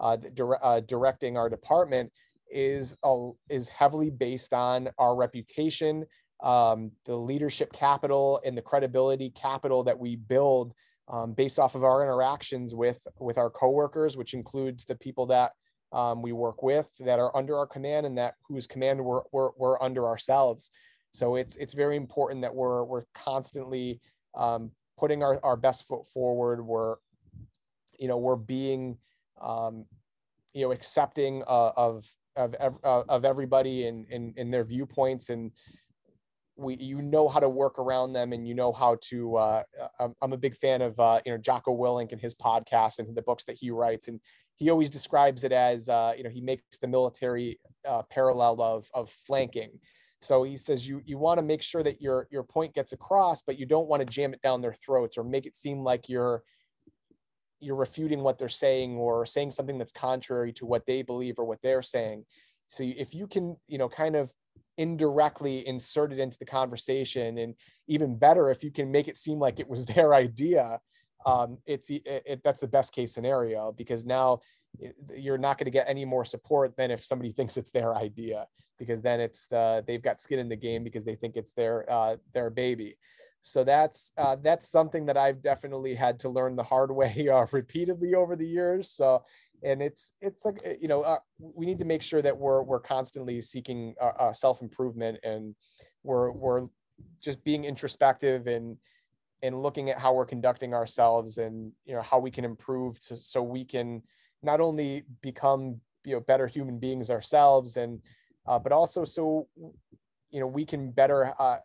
uh, dire, uh, directing our department is a, is heavily based on our reputation um, the leadership capital and the credibility capital that we build um, based off of our interactions with with our coworkers which includes the people that um, we work with that are under our command and that whose command we're, we're, we're under ourselves. So it's it's very important that we're we're constantly um, putting our, our best foot forward. We're you know we're being um, you know accepting uh, of of uh, of everybody and in, in, in their viewpoints and we you know how to work around them and you know how to uh, I'm, I'm a big fan of uh, you know Jocko Willink and his podcast and the books that he writes. And he always describes it as uh, you know he makes the military uh, parallel of of flanking. So he says you you want to make sure that your your point gets across but you don't want to jam it down their throats or make it seem like you're you're refuting what they're saying or saying something that's contrary to what they believe or what they're saying. So if you can you know kind of indirectly inserted into the conversation and even better if you can make it seem like it was their idea um, it's it, it, that's the best case scenario because now you're not going to get any more support than if somebody thinks it's their idea because then it's they've got skin in the game because they think it's their uh, their baby. So that's uh, that's something that I've definitely had to learn the hard way uh, repeatedly over the years. So and it's it's like you know uh, we need to make sure that we're we're constantly seeking uh, uh self improvement and we're we're just being introspective and and looking at how we're conducting ourselves and you know how we can improve to, so we can not only become you know better human beings ourselves and uh, but also so you know we can better uh,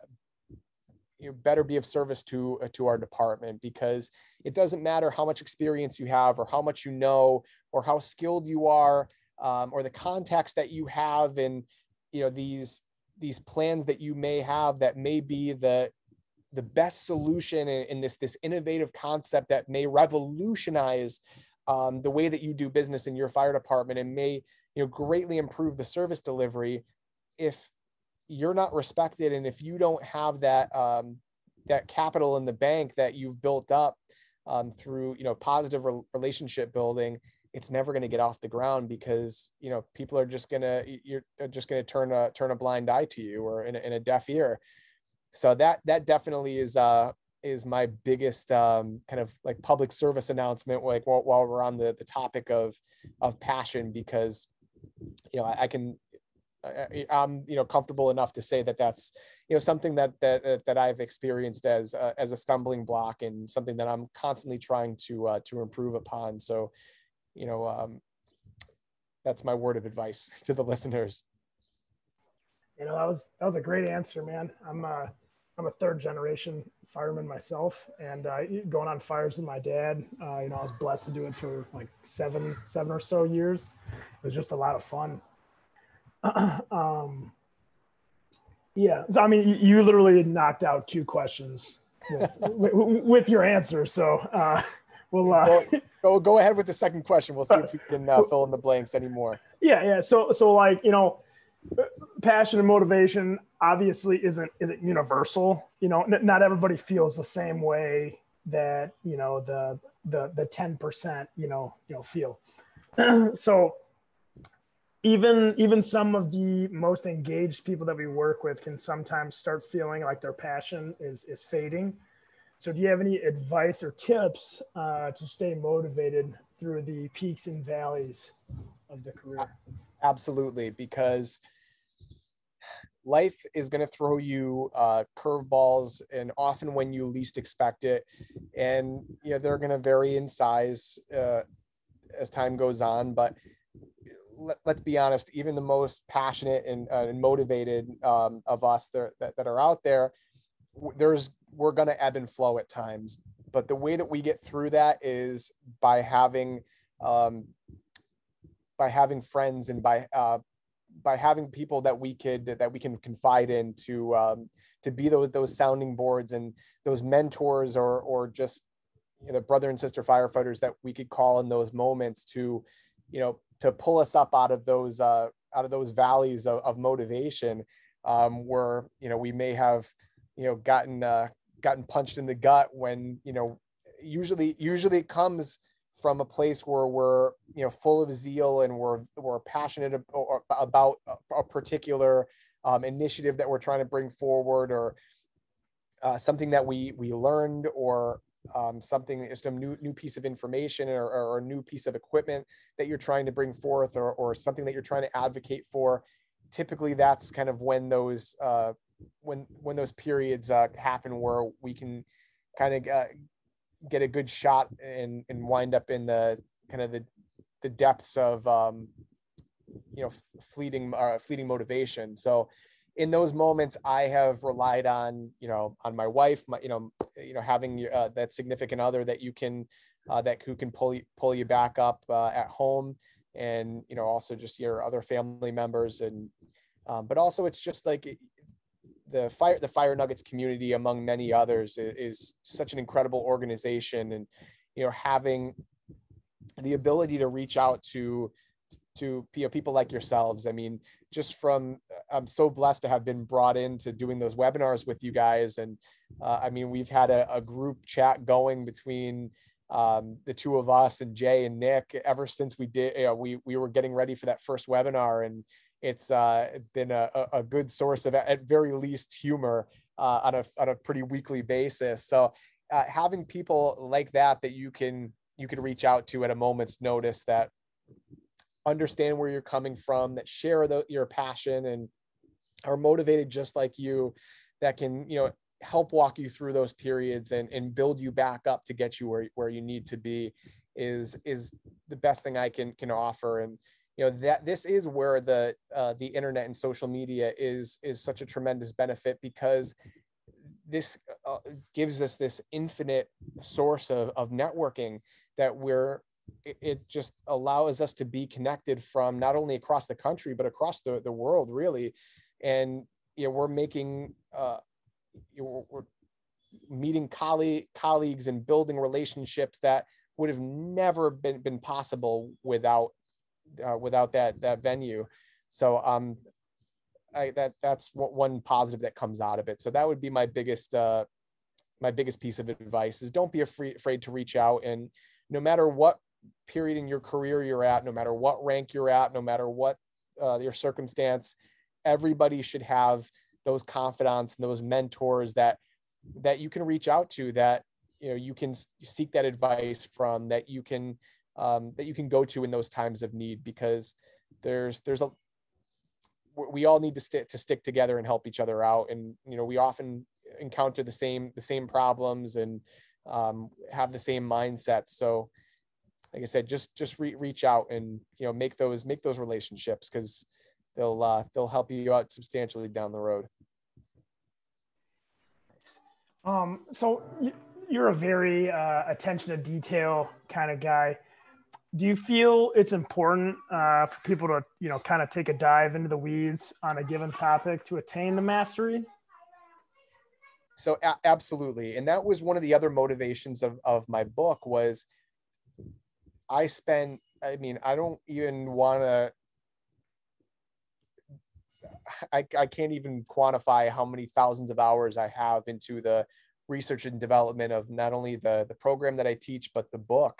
you better be of service to uh, to our department because it doesn't matter how much experience you have or how much you know or how skilled you are um, or the context that you have and you know these these plans that you may have that may be the the best solution in, in this this innovative concept that may revolutionize um, the way that you do business in your fire department and may you know greatly improve the service delivery if you're not respected. And if you don't have that um, that capital in the bank that you've built up um, through you know positive re- relationship building it's never going to get off the ground because you know people are just gonna you're just going to turn a turn a blind eye to you or in a, in a deaf ear. So that that definitely is uh is my biggest um, kind of like public service announcement like while, while we're on the the topic of of passion because you know I, I can I'm you know comfortable enough to say that that's you know something that that uh, that I've experienced as uh, as a stumbling block and something that I'm constantly trying to uh, to improve upon. So, you know, um, that's my word of advice to the listeners. You know, that was that was a great answer, man. I'm uh I'm a third generation fireman myself, and uh, going on fires with my dad. Uh, you know, I was blessed to do it for like seven seven or so years. It was just a lot of fun. um, yeah, so I mean, you literally knocked out two questions with, with, with your answer. So uh, we'll uh, go go ahead with the second question. We'll see if we can uh, fill in the blanks anymore. Yeah, yeah. So so like you know, passion and motivation obviously isn't isn't universal. You know, n- not everybody feels the same way that you know the the the ten percent you know you know feel. so even even some of the most engaged people that we work with can sometimes start feeling like their passion is is fading. So do you have any advice or tips uh, to stay motivated through the peaks and valleys of the career? Absolutely because life is going to throw you uh, curveballs and often when you least expect it and know they're going to vary in size uh, as time goes on but let, us be honest, even the most passionate and, uh, and motivated um, of us that, that, that are out there, there's we're going to ebb and flow at times. But the way that we get through that is by having um, by having friends and by uh, by having people that we could that we can confide in to um, to be those those sounding boards and those mentors or or just you know, the brother and sister firefighters that we could call in those moments to you know to pull us up out of those uh, out of those valleys of, of motivation um, where you know we may have you know gotten uh, gotten punched in the gut when you know usually usually it comes from a place where we're you know full of zeal and we're we're passionate about a particular um, initiative that we're trying to bring forward or uh, something that we we learned or um, something, some new new piece of information or, or, a new piece of equipment that you're trying to bring forth, or or something that you're trying to advocate for. Typically, that's kind of when those uh, when when those periods uh, happen where we can kind of uh, get a good shot and and wind up in the kind of the the depths of um, you know fleeting uh, fleeting motivation. So in those moments i have relied on you know on my wife my you know you know having uh, that significant other that you can uh, that who can pull you pull you back up uh, at home and you know also just your other family members and um, but also it's just like the fire the fire nuggets community among many others is, is such an incredible organization and you know having the ability to reach out to to you know, people like yourselves. I mean, just from I'm so blessed to have been brought into doing those webinars with you guys, and uh, I mean, we've had a, a group chat going between um, the two of us and Jay and Nick ever since we did. You know, we we were getting ready for that first webinar, and it's uh, been a, a good source of at very least humor uh, on a on a pretty weekly basis. So uh, having people like that that you can you can reach out to at a moment's notice that understand where you're coming from, that share the, your passion and are motivated just like you, that can, you know, help walk you through those periods and, and build you back up to get you where, where you need to be is is the best thing I can can offer. And you know that this is where the uh, the internet and social media is is such a tremendous benefit because this uh, gives us this infinite source of, of networking that we're it, just allows us to be connected from not only across the country but across the, the world really. And you know we're making uh you know, we're meeting colleague colleagues and building relationships that would have never been been possible without uh, without that that venue. So um I, that that's one positive that comes out of it. So that would be my biggest uh my biggest piece of advice is don't be afraid afraid to reach out. And no matter what period in your career you're at no matter what rank you're at no matter what uh, your circumstance everybody should have those confidants and those mentors that that you can reach out to that you know you can seek that advice from that you can um, that you can go to in those times of need because there's there's a we all need to stick to stick together and help each other out. And you know we often encounter the same the same problems and um, have the same mindset. So like i said just just re- reach out and you know make those make those relationships because they'll uh, they'll help you out substantially down the road. Um, so you're a very uh, attention to detail kind of guy. Do you feel it's important uh, for people to you know kind of take a dive into the weeds on a given topic to attain the mastery? So a- absolutely. And that was one of the other motivations of, of my book was i spent i mean i don't even want to I, I can't even quantify how many thousands of hours i have into the research and development of not only the the program that i teach but the book.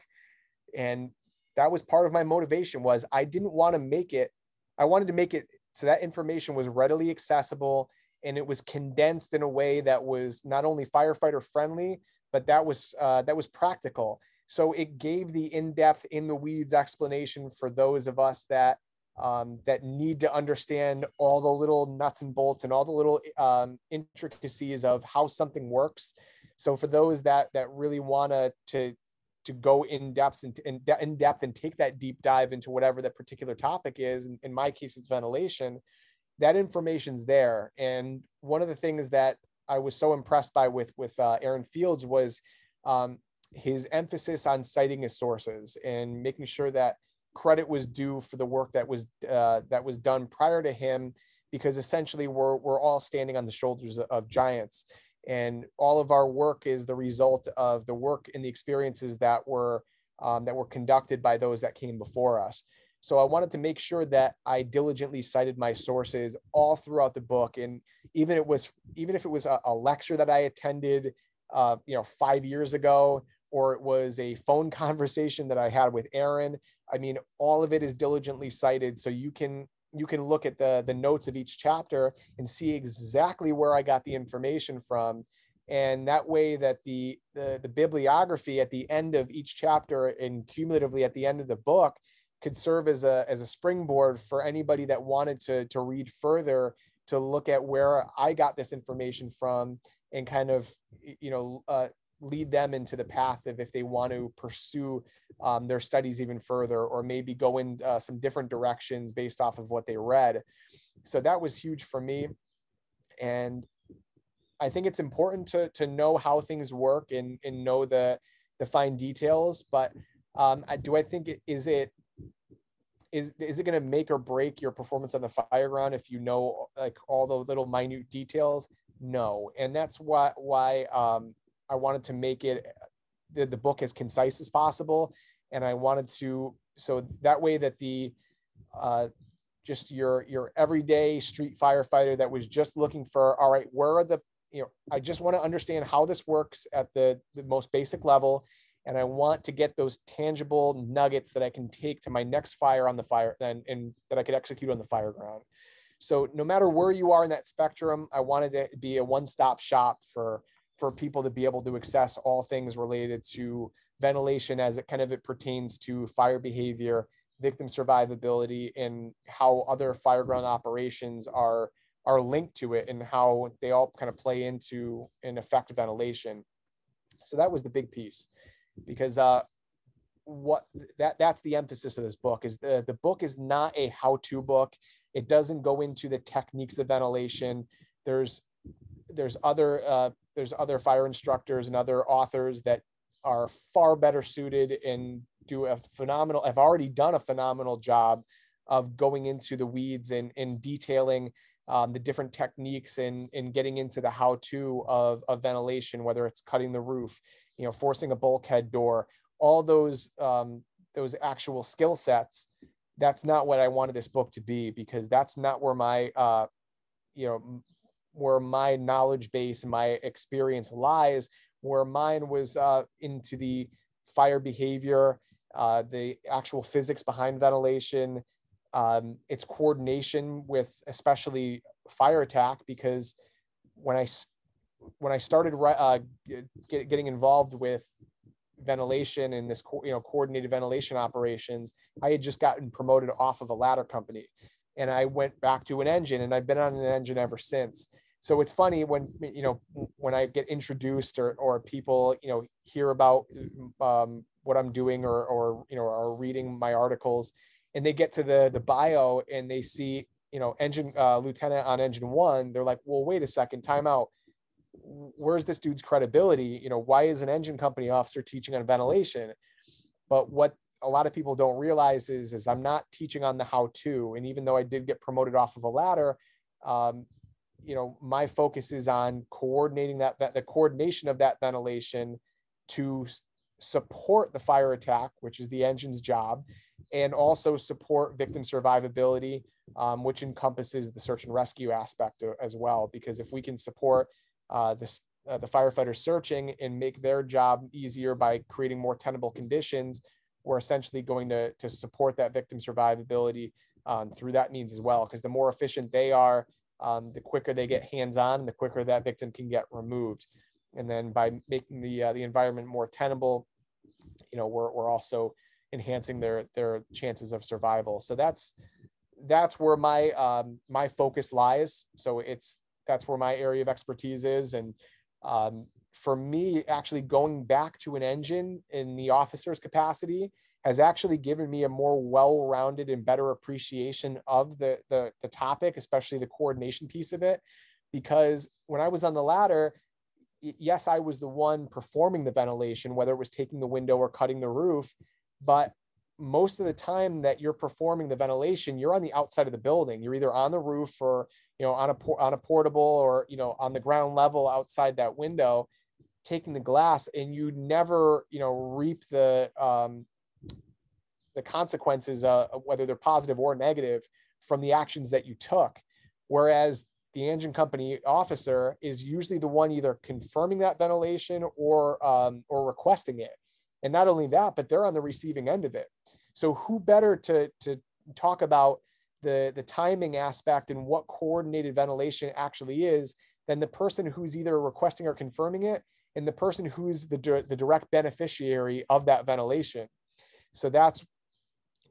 And that was part of my motivation was i didn't want to make it i wanted to make it so that information was readily accessible and it was condensed in a way that was not only firefighter friendly but that was uh, that was practical so it gave the in-depth in the weeds explanation for those of us that um, that need to understand all the little nuts and bolts and all the little um, intricacies of how something works so for those that that really want to to go in depth and in, in depth and take that deep dive into whatever that particular topic is. In, in my case, it's ventilation. That information's there. And one of the things that I was so impressed by with with uh, Aaron Fields was um, his emphasis on citing his sources and making sure that credit was due for the work that was uh, that was done prior to him, because essentially we're we're all standing on the shoulders of giants. And all of our work is the result of the work and the experiences that were um, that were conducted by those that came before us. So i wanted to make sure that i diligently cited my sources all throughout the book. And even it was even if it was a, a lecture that i attended uh, you know five years ago or it was a phone conversation that i had with aaron. I mean all of it is diligently cited so you can you can look at the the notes of each chapter and see exactly where I got the information from. And that way that the, the the bibliography at the end of each chapter and cumulatively at the end of the book could serve as a as a springboard for anybody that wanted to to read further to look at where I got this information from and kind of you know uh, lead them into the path of if they want to pursue um, their studies even further or maybe go in uh, some different directions based off of what they read. So that was huge for me. And i think it's important to to know how things work and and know the the fine details but um, I, do i think it, is it is is it going to make or break your performance on the fire ground if you know like all the little minute details? No. And that's why why um, I wanted to make it the, the book as concise as possible. And I wanted to, so that way that the, uh, just your, your everyday street firefighter that was just looking for, all right, where are the, you know, I just want to understand how this works at the, the most basic level. And I want to get those tangible nuggets that I can take to my next fire on the fire and, and that I could execute on the fire ground. So no matter where you are in that spectrum, I wanted to be a one-stop shop for for people to be able to access all things related to ventilation as it kind of it pertains to fire behavior, victim survivability, and how other fireground operations are are linked to it and how they all kind of play into and affect ventilation. So that was the big piece, because uh, what that that's the emphasis of this book is the the book is not a how-to book. It doesn't go into the techniques of ventilation. There's there's other uh, there's other fire instructors and other authors that are far better suited and do a phenomenal have already done a phenomenal job of going into the weeds and, and detailing um, the different techniques and, and getting into the how-to of, of ventilation, whether it's cutting the roof, you know, forcing a bulkhead door, all those um, those actual skill sets. That's not what I wanted this book to be because that's not where my uh, you know where my knowledge base and my experience lies. Where mine was uh, into the fire behavior, uh, the actual physics behind ventilation, um, it's coordination with especially fire attack because when I when I started uh, get, getting involved with ventilation and this you know coordinated ventilation operations, I had just gotten promoted off of a ladder company, and I went back to an engine, and I've been on an engine ever since. So it's funny when you know when I get introduced or or people you know hear about um, what I'm doing or or you know are reading my articles and they get to the the bio and they see you know engine uh, lieutenant on engine one they're like well wait a second time out. Where's this dude's credibility? You know why is an engine company officer teaching on ventilation? But what a lot of people don't realize is is i'm not teaching on the how to. And even though i did get promoted off of a ladder um, you know my focus is on coordinating that, that the coordination of that ventilation to support the fire attack which is the engine's job and also support victim survivability, um, which encompasses the search and rescue aspect as well. Because if we can support uh, this, uh, the firefighters searching and make their job easier by creating more tenable conditions, we're essentially going to, to support that victim survivability um, through that means as well. Because the more efficient they are, um, the quicker they get hands-on, the quicker that victim can get removed. And then by making the uh, the environment more tenable, you know, we're, we're also enhancing their their chances of survival. So that's that's where my um, my focus lies. So it's that's where my area of expertise is, and um, for me, actually going back to an engine in the officer's capacity has actually given me a more well-rounded and better appreciation of the, the the topic, especially the coordination piece of it. Because when I was on the ladder, yes, I was the one performing the ventilation, whether it was taking the window or cutting the roof but most of the time that you're performing the ventilation you're on the outside of the building you're either on the roof or you know on a on a portable or you know on the ground level outside that window taking the glass and you never you know reap the um, the consequences uh, whether they're positive or negative from the actions that you took whereas the engine company officer is usually the one either confirming that ventilation or um, or requesting it and not only that, but they're on the receiving end of it. So who better to, to talk about the, the timing aspect and what coordinated ventilation actually is than the person who's either requesting or confirming it and the person who's the, the direct beneficiary of that ventilation. So that's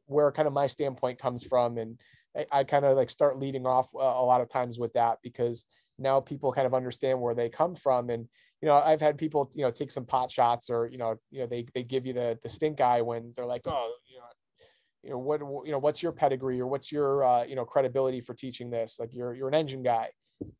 where kind of my standpoint comes from. And I, I kind of like start leading off a, a lot of times with that because now people kind of understand where they come from and you know i've had people you know take some pot shots or you know you know they, they give you the the stink eye when they're like oh you know you know what you know what's your pedigree or what's your uh, you know credibility for teaching this? Like you're you're an engine guy.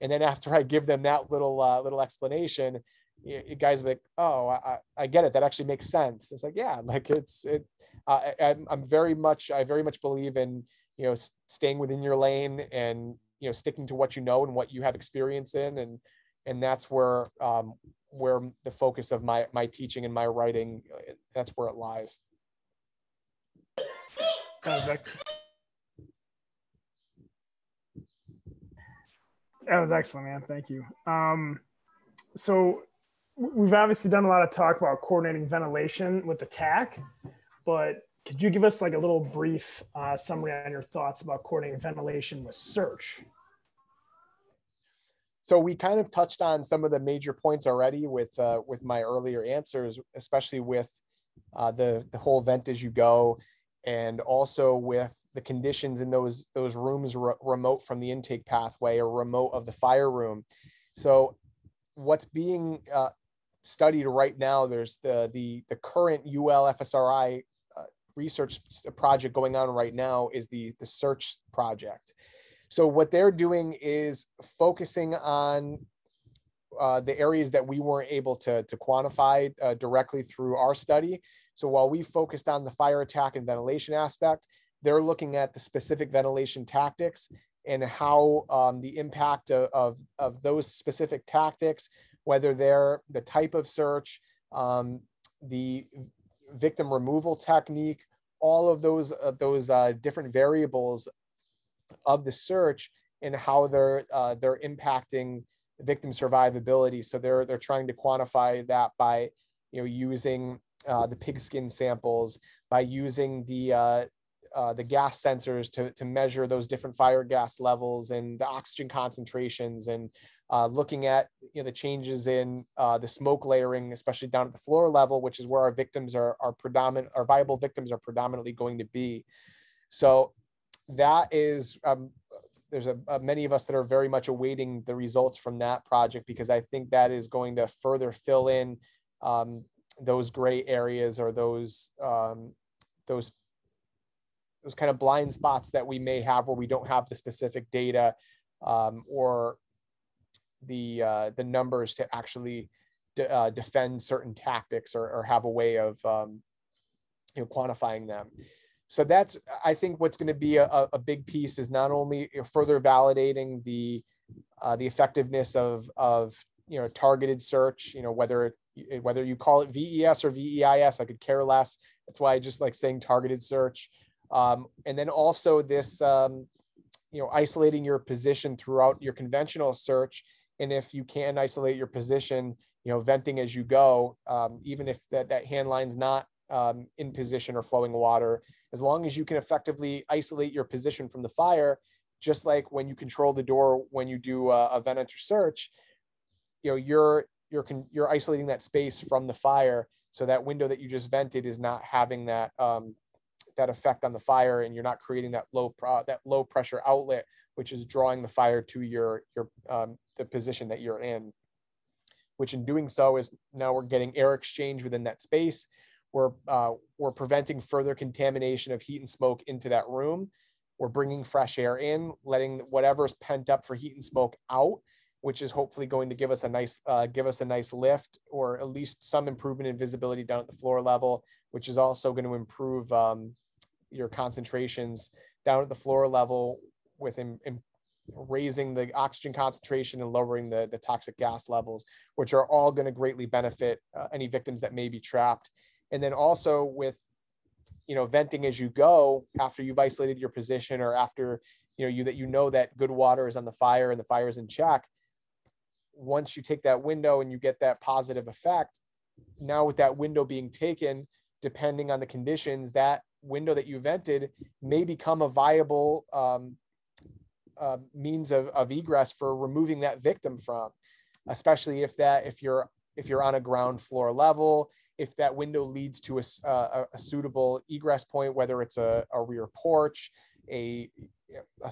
And then after i give them that little uh, little explanation you, you guys like oh I, I get it. That actually makes sense. It's like yeah like it's it uh, I, I'm very much i very much believe in you know staying within your lane and you know sticking to what you know and what you have experience in. And and that's where um, where the focus of my my teaching and my writing uh, that's where it lies. That? Was excellent man. Thank you. Um, so we've obviously done a lot of talk about coordinating ventilation with attack but could you give us like a little brief uh, summary on your thoughts about coordinating ventilation with search? So we kind of touched on some of the major points already with uh, with my earlier answers, especially with uh, the the whole vent as you go, and also with the conditions in those those rooms re- remote from the intake pathway or remote of the fire room. So what's being uh, studied right now, there's the the the current UL FSRI research project going on right now is the the search project. So what they're doing is focusing on uh, the areas that we weren't able to, to quantify uh, directly through our study. So while we focused on the fire attack and ventilation aspect, they're looking at the specific ventilation tactics and how um, the impact of, of, of, those specific tactics, whether they're the type of search, um, the victim removal technique, all of those uh, those uh, different variables of the search and how they're uh, they're impacting victim survivability. So they're they're trying to quantify that by you know using uh, the pigskin samples, by using the uh, uh, the gas sensors to, to measure those different fire gas levels and the oxygen concentrations and uh, looking at you know, the changes in uh, the smoke layering, especially down at the floor level, which is where our victims are, are predominant, our viable victims are predominantly going to be. So that is, um, there's a, a, many of us that are very much awaiting the results from that project because I think that is going to further fill in um, those gray areas or those um, those those kind of blind spots that we may have where we don't have the specific data um, or the uh, the numbers to actually de- uh, defend certain tactics or, or, have a way of um, you know quantifying them. So that's I think what's going to be a, a big piece is not only further validating the uh, the effectiveness of of you know targeted search. You know whether whether you call it VES or VEIS, I could care less. That's why I just like saying targeted search. Um, and then also this, um, you know, isolating your position throughout your conventional search. And if you can isolate your position, you know, venting as you go, um, even if that, that hand line's not um, in position or flowing water, as long as you can effectively isolate your position from the fire, just like when you control the door when you do a, a vent enter search, you know, you're you're you're isolating that space from the fire, so that window that you just vented is not having that um, that effect on the fire and you're not creating that low pro, that low pressure outlet which is drawing the fire to your your um, the position that you're in which in doing so is now we're getting air exchange within that space. We're uh, we're preventing further contamination of heat and smoke into that room. We're bringing fresh air in letting whatever's pent up for heat and smoke out which is hopefully going to give us a nice uh, give us a nice lift or at least some improvement in visibility down at the floor level which is also going to improve um, your concentrations down at the floor level with in, in raising the oxygen concentration and lowering the, the toxic gas levels, which are all going to greatly benefit uh, any victims that may be trapped. And then also with, you know, venting as you go after you've isolated your position or after, you know, you that you know that good water is on the fire and the fire is in check. Once you take that window and you get that positive effect, now with that window being taken, depending on the conditions, that window that you vented may become a viable um, uh, means of, of egress for removing that victim from, especially if that if you're if you're on a ground floor level, if that window leads to a, a, a suitable egress point, whether it's a, a rear porch, a, a,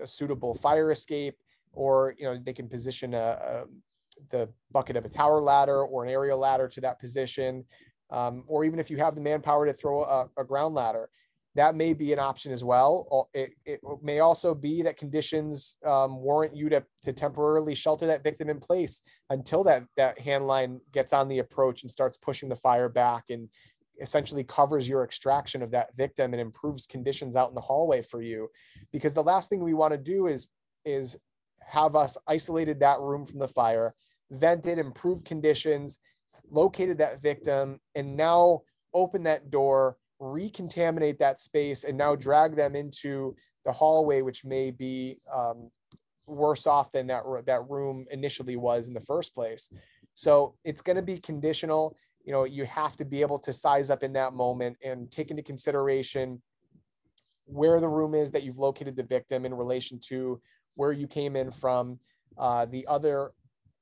a, suitable fire escape, or you know they can position a, the bucket of a tower ladder or an aerial ladder to that position um, or even if you have the manpower to throw a, a, ground ladder, that may be an option as well. It, it may also be that conditions um, warrant you to, to temporarily shelter that victim in place until that, that hand line gets on the approach and starts pushing the fire back and essentially covers your extraction of that victim and improves conditions out in the hallway for you. Because the last thing we want to do is, is have us isolated that room from the fire, vented, improved conditions, located that victim, and now open that door, recontaminate that space, and now drag them into the hallway, which may be um, worse off than that that room initially was in the first place. So it's going to be conditional. You know, you have to be able to size up in that moment and take into consideration where the room is that you've located the victim in relation to where you came in from, uh, the other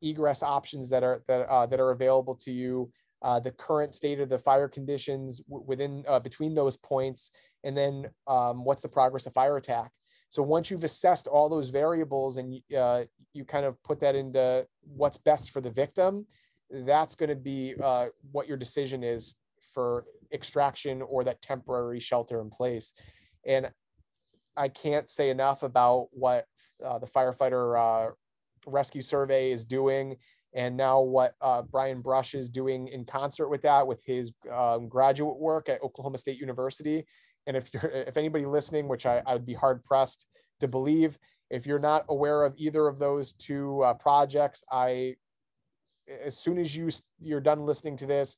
egress options that are that uh, that are available to you, uh, the current state of the fire conditions within uh, between those points, and then um, what's the progress of fire attack. So once you've assessed all those variables and uh, you kind of put that into what's best for the victim, that's going to be uh, what your decision is for extraction or that temporary shelter in place. And I can't say enough about what uh, the firefighter uh, rescue survey is doing and now what uh, Brian Brush is doing in concert with that with his um, graduate work at Oklahoma State University. And if you're if anybody listening, which I, I would be hard pressed to believe, if you're not aware of either of those two uh, projects, I as soon as you you're done listening to this,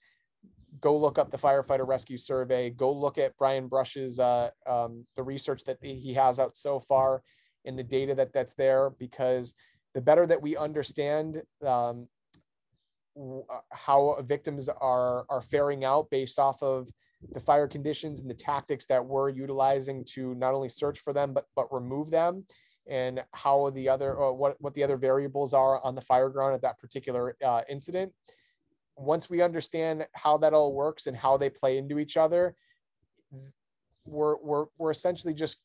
go look up the firefighter rescue survey. Go look at Brian Brush's uh, um, the research that he has out so far and the data that that's there because the better that we understand um, uh, how victims are are faring out based off of the fire conditions and the tactics that we're utilizing to not only search for them but but remove them and how the other uh, what what the other variables are on the fire ground at that particular uh, incident. Once we understand how that all works and how they play into each other we're we're we're essentially just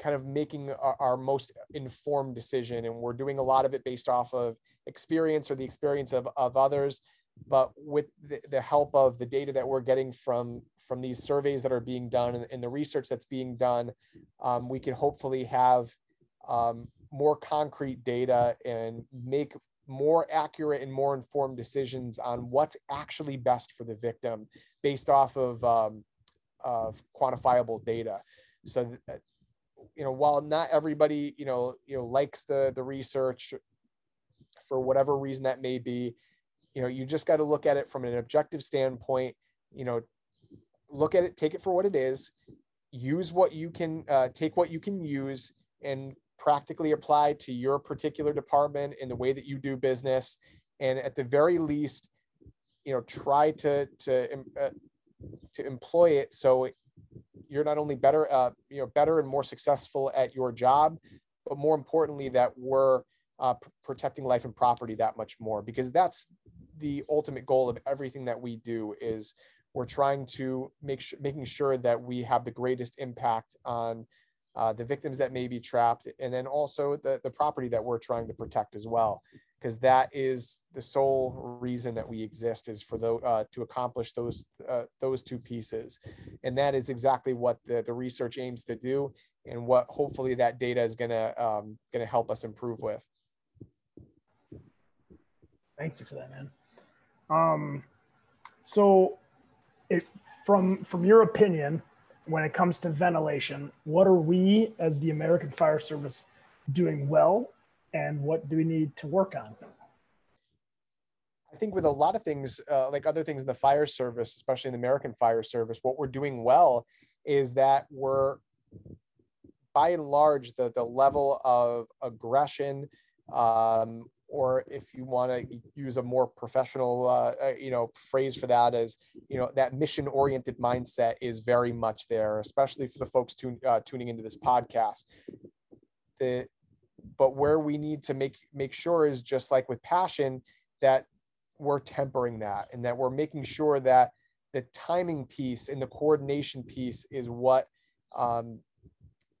kind of making our, our, most informed decision and we're doing a lot of it based off of experience or the experience of, of others. But with the, the help of the data that we're getting from from these surveys that are being done and, and the research that's being done um, we can hopefully have um, more concrete data and make more accurate and more informed decisions on what's actually best for the victim based off of um, of quantifiable data. So, you know, while not everybody, you know, you know, likes the the research for whatever reason that may be, you know, you just got to look at it from an objective standpoint. You know, look at it, take it for what it is, use what you can, uh, take what you can use, and practically apply to your particular department in the way that you do business, and at the very least, you know, try to to uh, to employ it so you're not only better uh, you know better and more successful at your job but more importantly that we're uh, p- protecting life and property that much more because that's the ultimate goal of everything that we do is we're trying to make sure making sure that we have the greatest impact on uh, the victims that may be trapped and then also the, the property that we're trying to protect as well because that is the sole reason that we exist is for the uh, to accomplish those uh, those two pieces. And that is exactly what the, the research aims to do and what hopefully that data is going to um, going to help us improve with. Thank you for that man. Um, so it from from your opinion when it comes to ventilation what are we as the american fire service doing well and what do we need to work on? I think with a lot of things, uh, like other things in the fire service, especially in the American fire service, what we're doing well is that we're, by and large, the the level of aggression, um, or if you want to use a more professional, uh, uh, you know, phrase for that, is you know that mission-oriented mindset is very much there, especially for the folks tune, uh, tuning into this podcast. The but where we need to make make sure is just like with passion that we're tempering that and that we're making sure that the timing piece and the coordination piece is what um,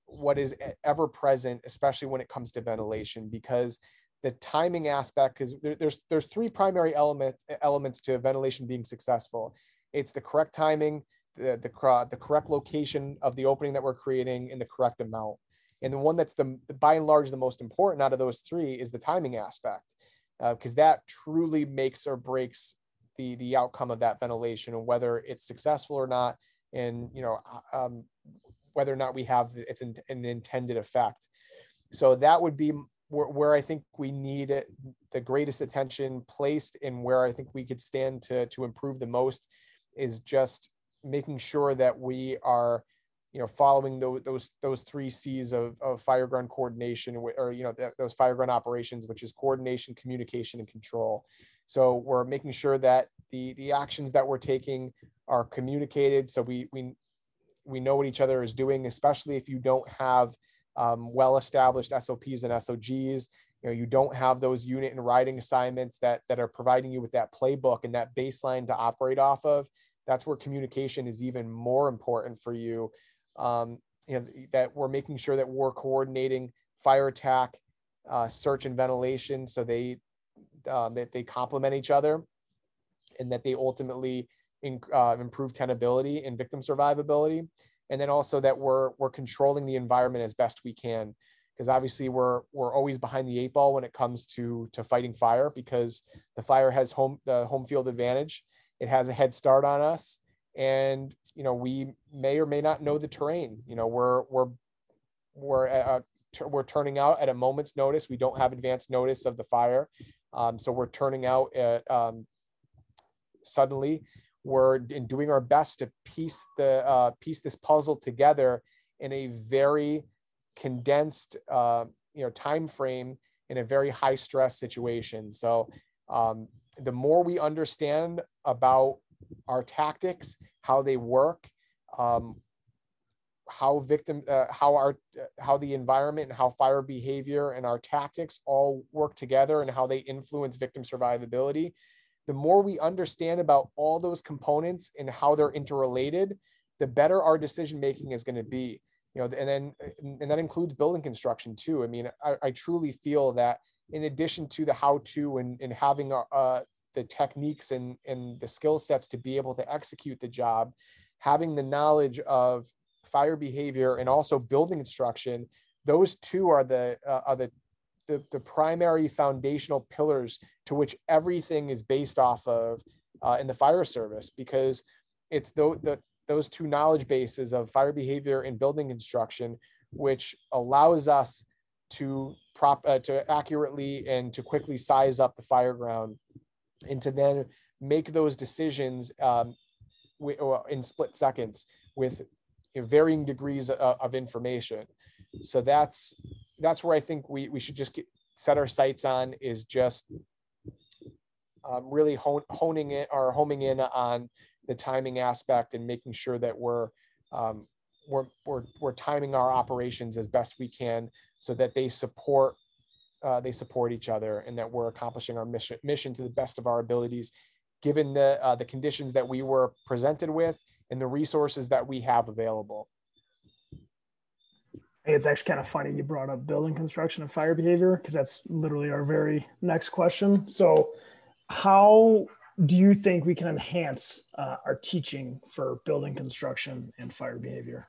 what is ever present especially when it comes to ventilation because the timing aspect because there, there's there's three primary elements elements to ventilation being successful. It's the correct timing the, the, the correct location of the opening that we're creating and the correct amount and the one that's the by and large the most important out of those three is the timing aspect, because uh, that truly makes or breaks the the outcome of that ventilation and whether it's successful or not, and you know um, whether or not we have it's an, an intended effect. So that would be where, where I think we need the greatest attention placed, and where I think we could stand to to improve the most is just making sure that we are you know, following those those those three C's of, of fireground coordination or you know those fireground operations, which is coordination, communication, and control. So we're making sure that the the actions that we're taking are communicated, so we we we know what each other is doing, especially if you don't have um, well-established SOPs and SOGs. You know, you don't have those unit and riding assignments that that are providing you with that playbook and that baseline to operate off of. That's where communication is even more important for you um, you know, that we're making sure that we're coordinating fire attack, uh, search and ventilation, so they um, that they complement each other, and that they ultimately in, uh, improve tenability and victim survivability, and then also that we're we're controlling the environment as best we can, because obviously we're we're always behind the eight ball when it comes to to fighting fire because the fire has home the home field advantage. It has a head start on us, and you know we may or may not know the terrain. You know we're we're we're a, we're turning out at a moment's notice. We don't have advance notice of the fire, um, so we're turning out at um, suddenly. We're in doing our best to piece the uh, piece this puzzle together in a very condensed uh, you know time frame in a very high stress situation so um, the more we understand about our tactics how they work um, how victim uh, how our how the environment and how fire behavior and our tactics all work together and how they influence victim survivability. The more we understand about all those components and how they're interrelated the better our decision making is going to be. You know and then and that includes building construction too. I mean i, I truly feel that in addition to the how to and, and having uh, the techniques and, and the skill sets to be able to execute the job having the knowledge of fire behavior and also building construction, those two are the uh, are the, the the primary foundational pillars to which everything is based off of uh, in the fire service because it's the, those two knowledge bases of fire behavior and building construction, which allows us to prop uh, to accurately and to quickly size up the fire ground and to then make those decisions um, in split seconds with varying degrees of, information. So that's that's where I think we we should just get, set our sights on is just um, really honing it or homing in on the timing aspect and making sure that we're um, we're, we're, we're timing our operations as best we can so that they support uh, they support each other and that we're accomplishing our mission mission to the best of our abilities given the uh, the conditions that we were presented with and the resources that we have available it's actually kind of funny you brought up building construction and fire behavior because that's literally our very next question so how do you think we can enhance uh, our teaching for building construction and fire behavior?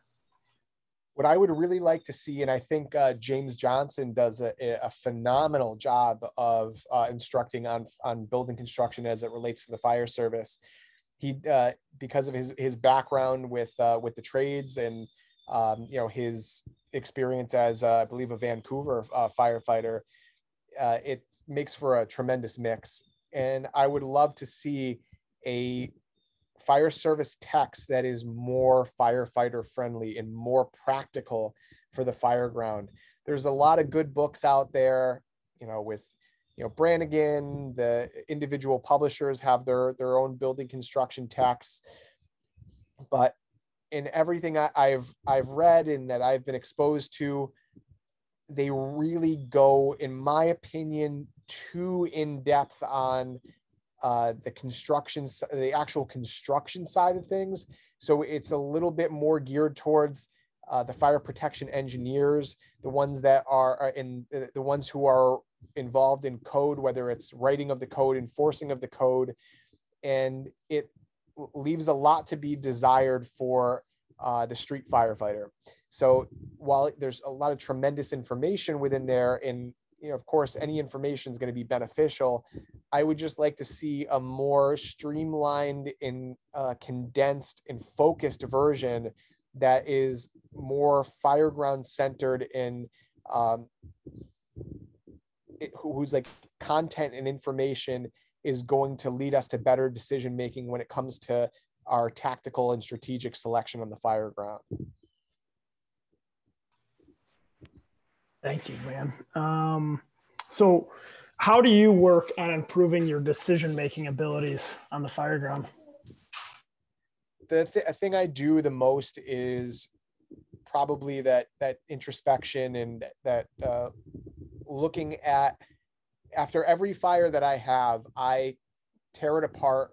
What I would really like to see, and I think uh, James Johnson does a, a phenomenal job of uh, instructing on on building construction as it relates to the fire service. He, uh, because of his his background with uh, with the trades and um, you know his experience as uh, I believe a Vancouver firefighter, it makes for a tremendous mix and I would love to see a fire service text that is more firefighter friendly and more practical for the fire ground. There's a lot of good books out there, you know, with you know Brannigan, the individual publishers have their their own building construction texts, but in everything I, I've I've read and that I've been exposed to, they really go, in my opinion, too in depth on uh, the construction, the actual construction side of things. So it's a little bit more geared towards uh, the fire protection engineers, the ones that are in the ones who are involved in code, whether it's writing of the code, enforcing of the code, and it leaves a lot to be desired for uh, the street firefighter. So while there's a lot of tremendous information within there, and you know, of course, any information is going to be beneficial. I would just like to see a more streamlined and uh, condensed and focused version that is more fireground centered and um, it, whose like content and information is going to lead us to better decision making when it comes to our tactical and strategic selection on the fire ground. Thank you, man. Um, so, how do you work on improving your decision making abilities on the fire ground? The th- thing I do the most is probably that that introspection and that, that uh, looking at after every fire that I have, I tear it apart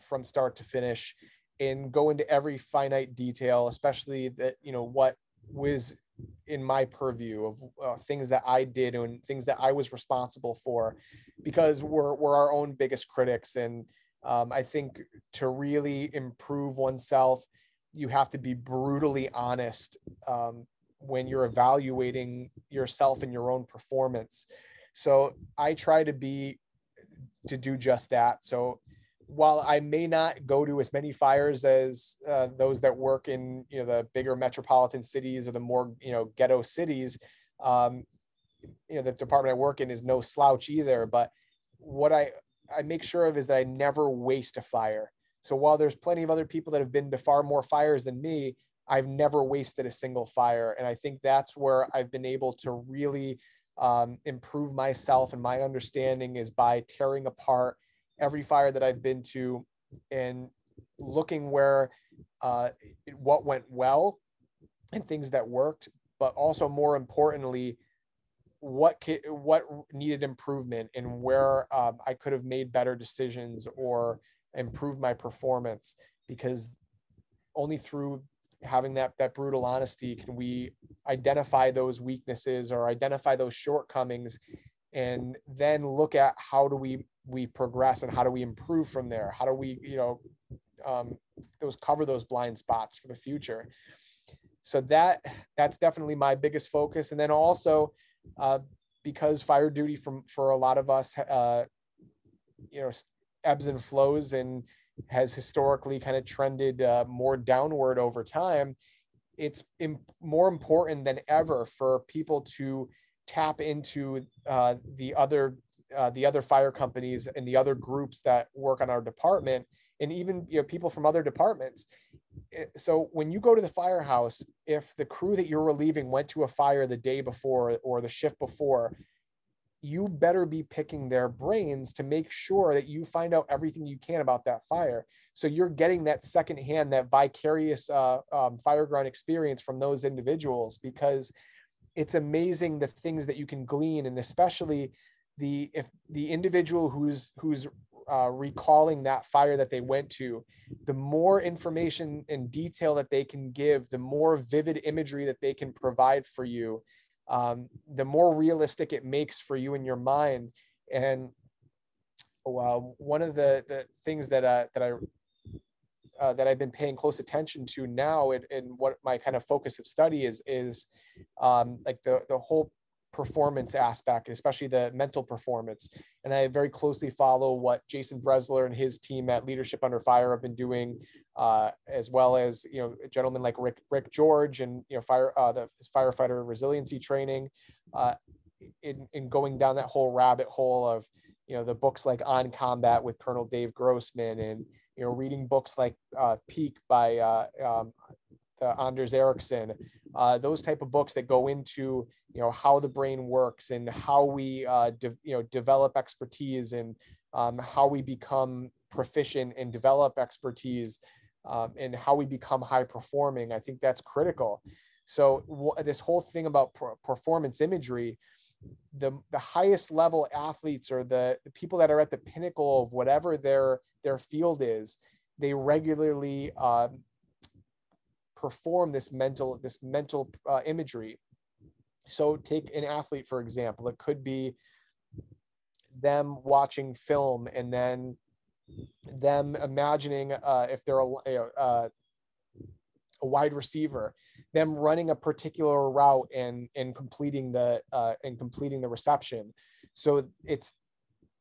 from start to finish and go into every finite detail, especially that you know what was in my purview of uh, things that I did and things that I was responsible for, because we're we're our own biggest critics, and um, I think to really improve oneself, you have to be brutally honest um, when you're evaluating yourself and your own performance. So I try to be to do just that. So while I may not go to as many fires as uh, those that work in you know the bigger metropolitan cities or the more you know ghetto cities, um, you know the department I work in is no slouch either. But what I I make sure of is that I never waste a fire. So while there's plenty of other people that have been to far more fires than me, I've never wasted a single fire, and I think that's where I've been able to really um, improve myself and my understanding is by tearing apart every fire that I've been to and looking where uh, what went well and things that worked, but also more importantly, what what needed improvement and where um, I could have made better decisions or improved my performance because only through having that that brutal honesty can we identify those weaknesses or identify those shortcomings and then look at how do we we progress and how do we improve from there? How do we you know um, those cover those blind spots for the future? So that that's definitely my biggest focus. And then also uh, because fire duty from for a lot of us uh, you know ebbs and flows and has historically kind of trended uh, more downward over time it's Im- more important than ever for people to tap into uh, the other uh, the other fire companies and the other groups that work on our department and even you know people from other departments. So when you go to the firehouse if the crew that you're relieving went to a fire the day before or the shift before you better be picking their brains to make sure that you find out everything you can about that fire. So you're getting that secondhand that vicarious uh, um, fireground experience from those individuals because it's amazing the things that you can glean. And especially the if the individual who's who's uh, recalling that fire that they went to the more information and detail that they can give the more vivid imagery that they can provide for you um, the more realistic it makes for you in your mind. And uh, one of the the things that uh, that I uh, that I've been paying close attention to now and, what my kind of focus of study is is um, like the the whole performance aspect, especially the mental performance. And I very closely follow what Jason Brezler and his team at Leadership Under Fire have been doing, uh, as well as you know gentlemen like Rick Rick George and you know fire uh, the firefighter resiliency training, uh, in in going down that whole rabbit hole of you know the books like On Combat with Colonel Dave Grossman and you know reading books like uh, Peak by uh, um, Anders Ericsson, uh, those type of books that go into you know how the brain works and how we uh, de- you know develop expertise and um, how we become proficient and develop expertise um, and how we become high performing. I think that's critical. So w- this whole thing about performance imagery, the the highest level athletes or the, the people that are at the pinnacle of whatever their their field is, they regularly um, perform this mental this mental uh, imagery. So take an athlete for example it could be them watching film and then them imagining uh, if they're a, a, a, wide receiver them running a particular route and and completing the uh, and completing the reception. So it's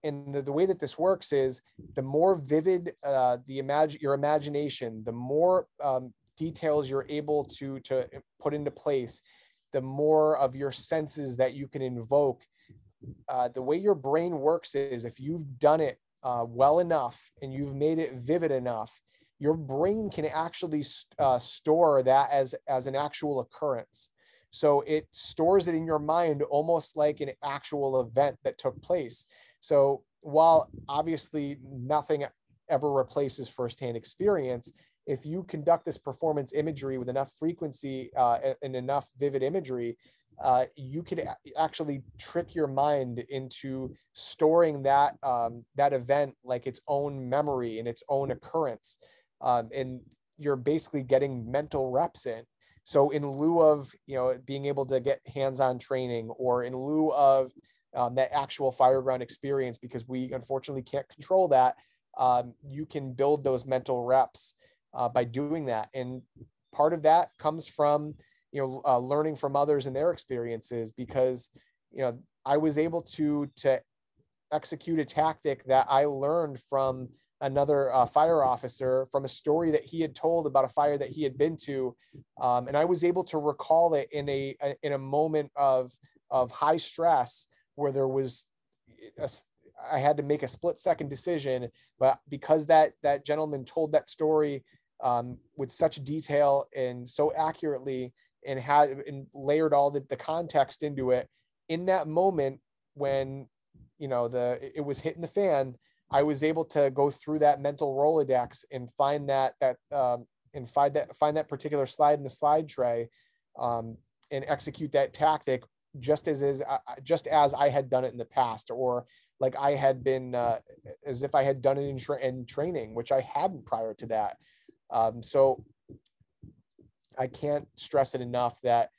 and the, the way that this works is the more vivid uh, the imagine your imagination the more um, details you're able to to put into place the more of your senses that you can invoke. Uh, the way your brain works is if you've done it uh, well enough and you've made it vivid enough your brain can actually uh, store that as as an actual occurrence. So it stores it in your mind almost like an actual event that took place. So while obviously nothing ever replaces firsthand experience if you conduct this performance imagery with enough frequency uh, and, and, enough vivid imagery, uh, you could actually trick your mind into storing that um, that event like its own memory and its own occurrence, um, and you're basically getting mental reps in. So in lieu of you know being able to get hands-on training, or in lieu of um, that actual fireground experience, because we unfortunately can't control that, um, you can build those mental reps uh, by doing that. And part of that comes from you know uh, learning from others and their experiences because you know i was able to to execute a tactic that i learned from another uh, fire officer from a story that he had told about a fire that he had been to um, and i was able to recall it in a, a, in a moment of of high stress where there was a, I had to make a split second decision but because that that gentleman told that story um, with such detail and so accurately and had and layered all the, the context into it. In that moment when you know the it was hitting the fan i was able to go through that mental rolodex and find that that um, and find that find that particular slide in the slide tray um, and execute that tactic just as is uh, just as i had done it in the past or like i had been uh, as if i had done it in, tra- in training which i hadn't prior to that um, so I can't stress it enough that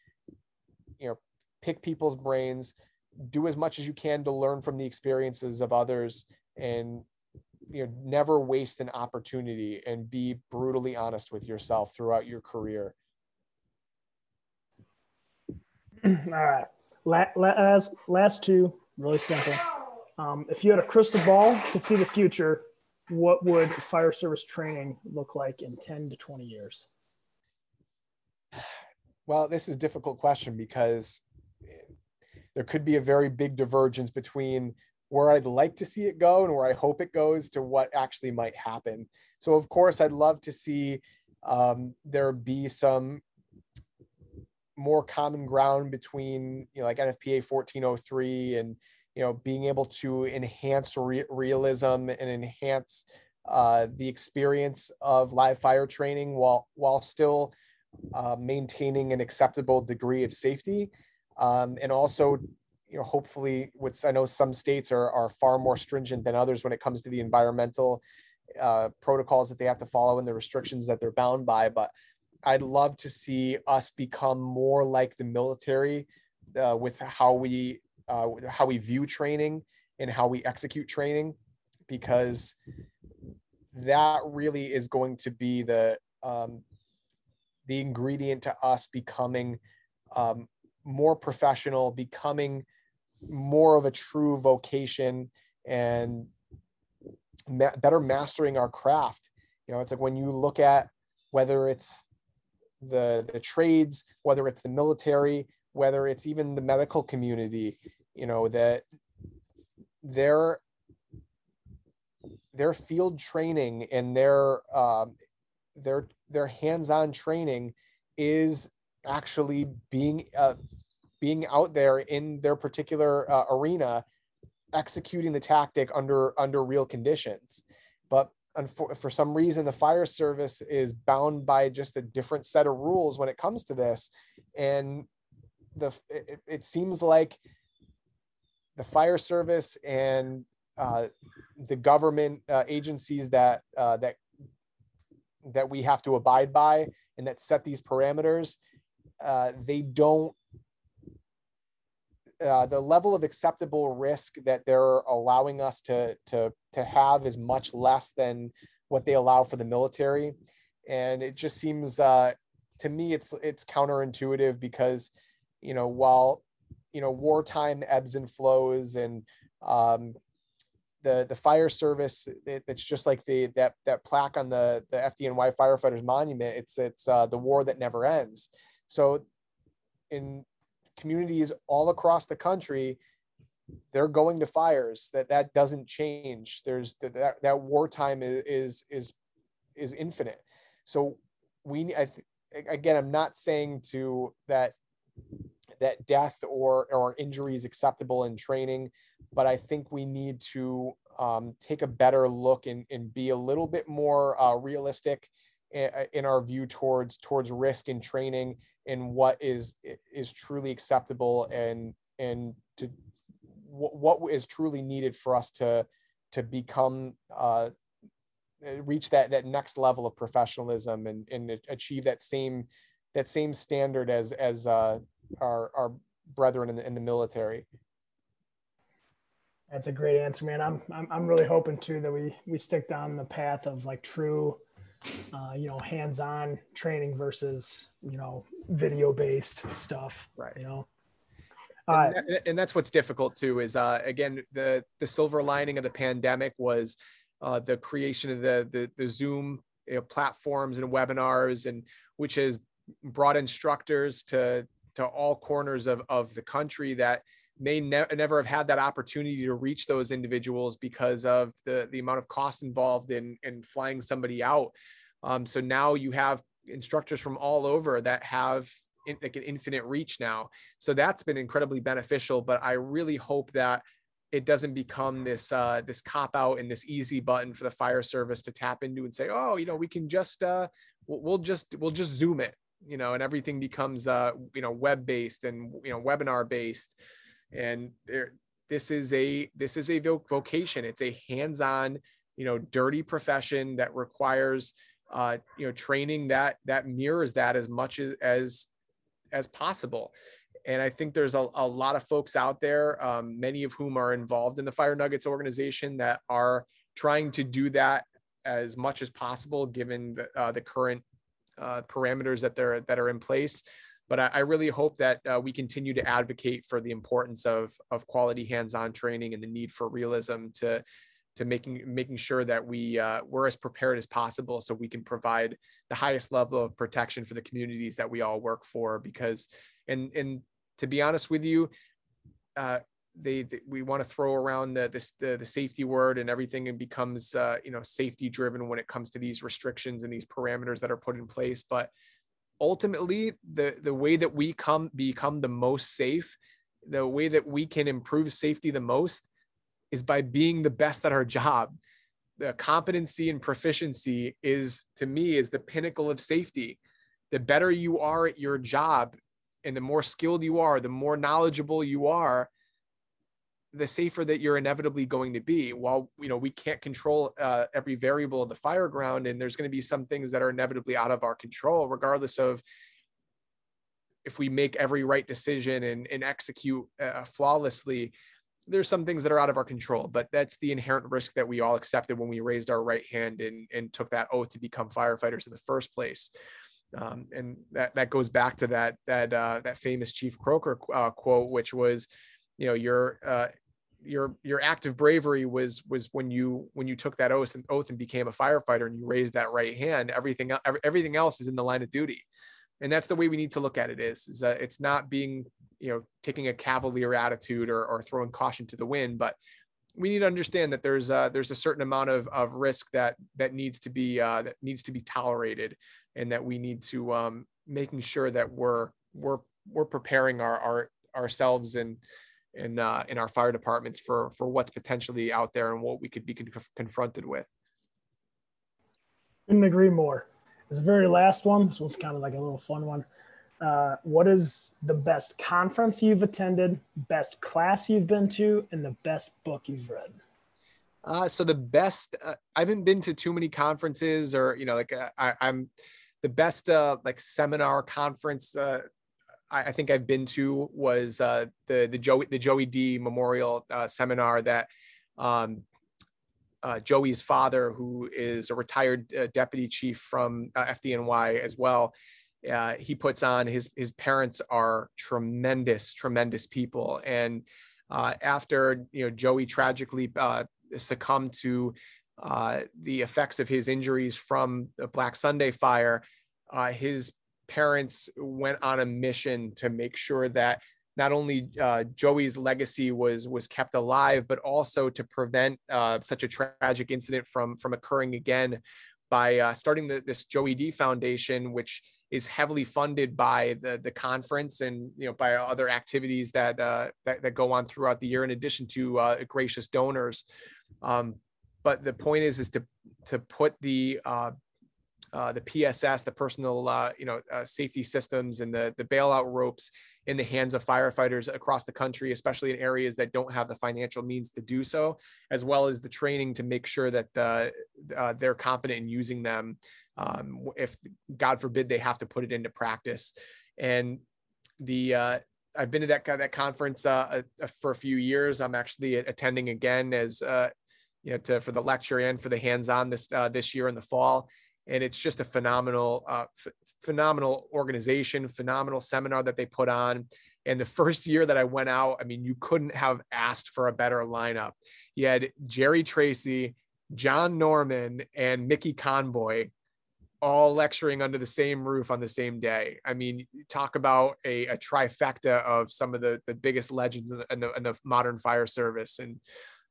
you know pick people's brains, do as much as you can to learn from the experiences of others, and you know never waste an opportunity and be brutally honest with yourself throughout your career. All right, last last two really simple. Um, if you had a crystal ball, could see the future, what would fire service training look like in 10 to 20 years? Well, this is a difficult question because there could be a very big divergence between where I'd like to see it go and where I hope it goes to what actually might happen. So, of course, I'd love to see um, there be some more common ground between, you know, like NFPA 1403 and, you know, being able to enhance re- realism and enhance uh, the experience of live fire training while while still uh, maintaining an acceptable degree of safety, um, and also, you know, hopefully, with I know some states are are far more stringent than others when it comes to the environmental uh, protocols that they have to follow and the restrictions that they're bound by. But I'd love to see us become more like the military uh, with how we uh, how we view training and how we execute training, because that really is going to be the um, the ingredient to us becoming um, more professional, becoming more of a true vocation, and ma- better mastering our craft. You know, it's like when you look at whether it's the the trades, whether it's the military, whether it's even the medical community, you know, that their their field training and their um, their their hands-on training is actually being uh, being out there in their particular uh, arena executing the tactic under under real conditions. But for, for some reason the fire service is bound by just a different set of rules when it comes to this. And the it, it seems like the fire service and uh, the government uh, agencies that uh, that that we have to abide by and that set these parameters, uh, they don't. Uh, the level of acceptable risk that they're allowing us to to to have is much less than what they allow for the military, and it just seems uh, to me it's it's counterintuitive because you know while you know wartime ebbs and flows and um, the the fire service it, it's just like the that that plaque on the the FDNY firefighters monument. It's it's uh, the war that never ends. So in communities all across the country they're going to fires. That that doesn't change. There's that that wartime is is is, is infinite. So we I th- again I'm not saying to that that death or or injury is acceptable in training but I think we need to um, take a better look and, and be a little bit more uh, realistic in, in, our view towards towards risk in training and what is is truly acceptable and and to what is truly needed for us to to become uh, reach that that next level of professionalism and, and achieve that same that same standard as as uh, our our brethren in the, in the military that's a great answer, man. I'm, I'm, I'm really hoping too that we, we stick down the path of like true uh, you know, hands-on training versus you know video-based stuff. Right. You know. And, that, and, that's what's difficult too is uh, again the the silver lining of the pandemic was uh, the creation of the the, the Zoom you know, platforms and webinars and which has brought instructors to to all corners of, of the country that may ne- never have had that opportunity to reach those individuals because of the, the amount of cost involved in, in flying somebody out. Um, so now you have instructors from all over that have in, like an infinite reach now. So that's been incredibly beneficial. But I really hope that it doesn't become this uh, this cop out and this easy button for the fire service to tap into and say, oh, you know, we can just uh, we'll, we'll just we'll just zoom it, you know, and everything becomes uh, you know web based and you know webinar based and there this is a this is a vocation. It's a hands-on you know dirty profession that requires uh you know training that that mirrors that as much as as as possible. And i think there's a, a lot of folks out there um, many of whom are involved in the fire nuggets organization that are trying to do that as much as possible given the, uh, the current uh, parameters that they're that are in place. But I, I really hope that uh, we continue to advocate for the importance of of quality hands-on training and the need for realism to to making making sure that we uh, we're as prepared as possible so we can provide the highest level of protection for the communities that we all work for. Because and and to be honest with you uh, they, they, we want to throw around the, the the safety word and everything and becomes uh, you know safety driven when it comes to these restrictions and these parameters that are put in place. But ultimately the the way that we come become the most safe the way that we can improve safety the most is by being the best at our job. The competency and proficiency is to me is the pinnacle of safety. The better you are at your job and the more skilled you are the more knowledgeable you are the safer that you're inevitably going to be. While you know we can't control uh, every variable of the fire ground, and there's going to be some things that are inevitably out of our control, regardless of if we make every right decision and, and execute uh, flawlessly. There's some things that are out of our control, but that's the inherent risk that we all accepted when we raised our right hand and, and took that oath to become firefighters in the first place. Um, and that, that goes back to that that uh, that famous Chief Croker uh, quote, which was, you know, you're uh, your your act of bravery was was when you when you took that oath and oath and became a firefighter and you raised that right hand everything everything else is in the line of duty. And that's the way we need to look at it is, is that it's not being you know taking a cavalier attitude or, or throwing caution to the wind but we need to understand that there's a, there's a certain amount of, of risk that that needs to be uh, that needs to be tolerated and that we need to um, making sure that we're we're we're preparing our, our ourselves and in uh, in our fire departments for for what's potentially out there and what we could be con- confronted with. Couldn't agree more. This very last one. This one's kind of like a little fun one. Uh, what is the best conference you've attended, best class you've been to, and the best book you've read? Uh, so the best, uh, I haven't been to too many conferences or, you know, like uh, I, am the best uh, like seminar conference uh, I, think I've been to was uh, the the Joey the Joey D Memorial uh, Seminar that um, uh, Joey's father, who is a retired uh, deputy chief from uh, FDNY as well, uh, he puts on. His his parents are tremendous, tremendous people, and after you know Joey tragically succumbed to the effects of his injuries from the Black Sunday fire, his parents went on a mission to make sure that not only uh, Joey's legacy was was kept alive, but also to prevent uh, such a tragic incident from from occurring again by uh, starting the, this Joey D Foundation, which is heavily funded by the the conference and you know by other activities that uh, that, that, go on throughout the year, in addition to uh, gracious donors. Um, but the point is is to to put the uh, the PSS, the personal uh, you know uh, safety systems, and the the bailout ropes in the hands of firefighters across the country, especially in areas that don't have the financial means to do so, as well as the training to make sure that uh, uh, they're competent in using them. Um, if God forbid they have to put it into practice, and the uh, I've been to that that conference for a few years. I'm actually attending again as you know to for the lecture and for the hands-on this this year in the fall and it's just a phenomenal, uh, f- phenomenal organization, phenomenal seminar that they put on. And the first year that I went out, I mean, you couldn't have asked for a better lineup. You had Jerry Tracy, John Norman, and Mickey Conboy all lecturing under the same roof on the same day. I mean, talk about a, a trifecta of some of the, the biggest legends in the, in the, in the modern fire service. And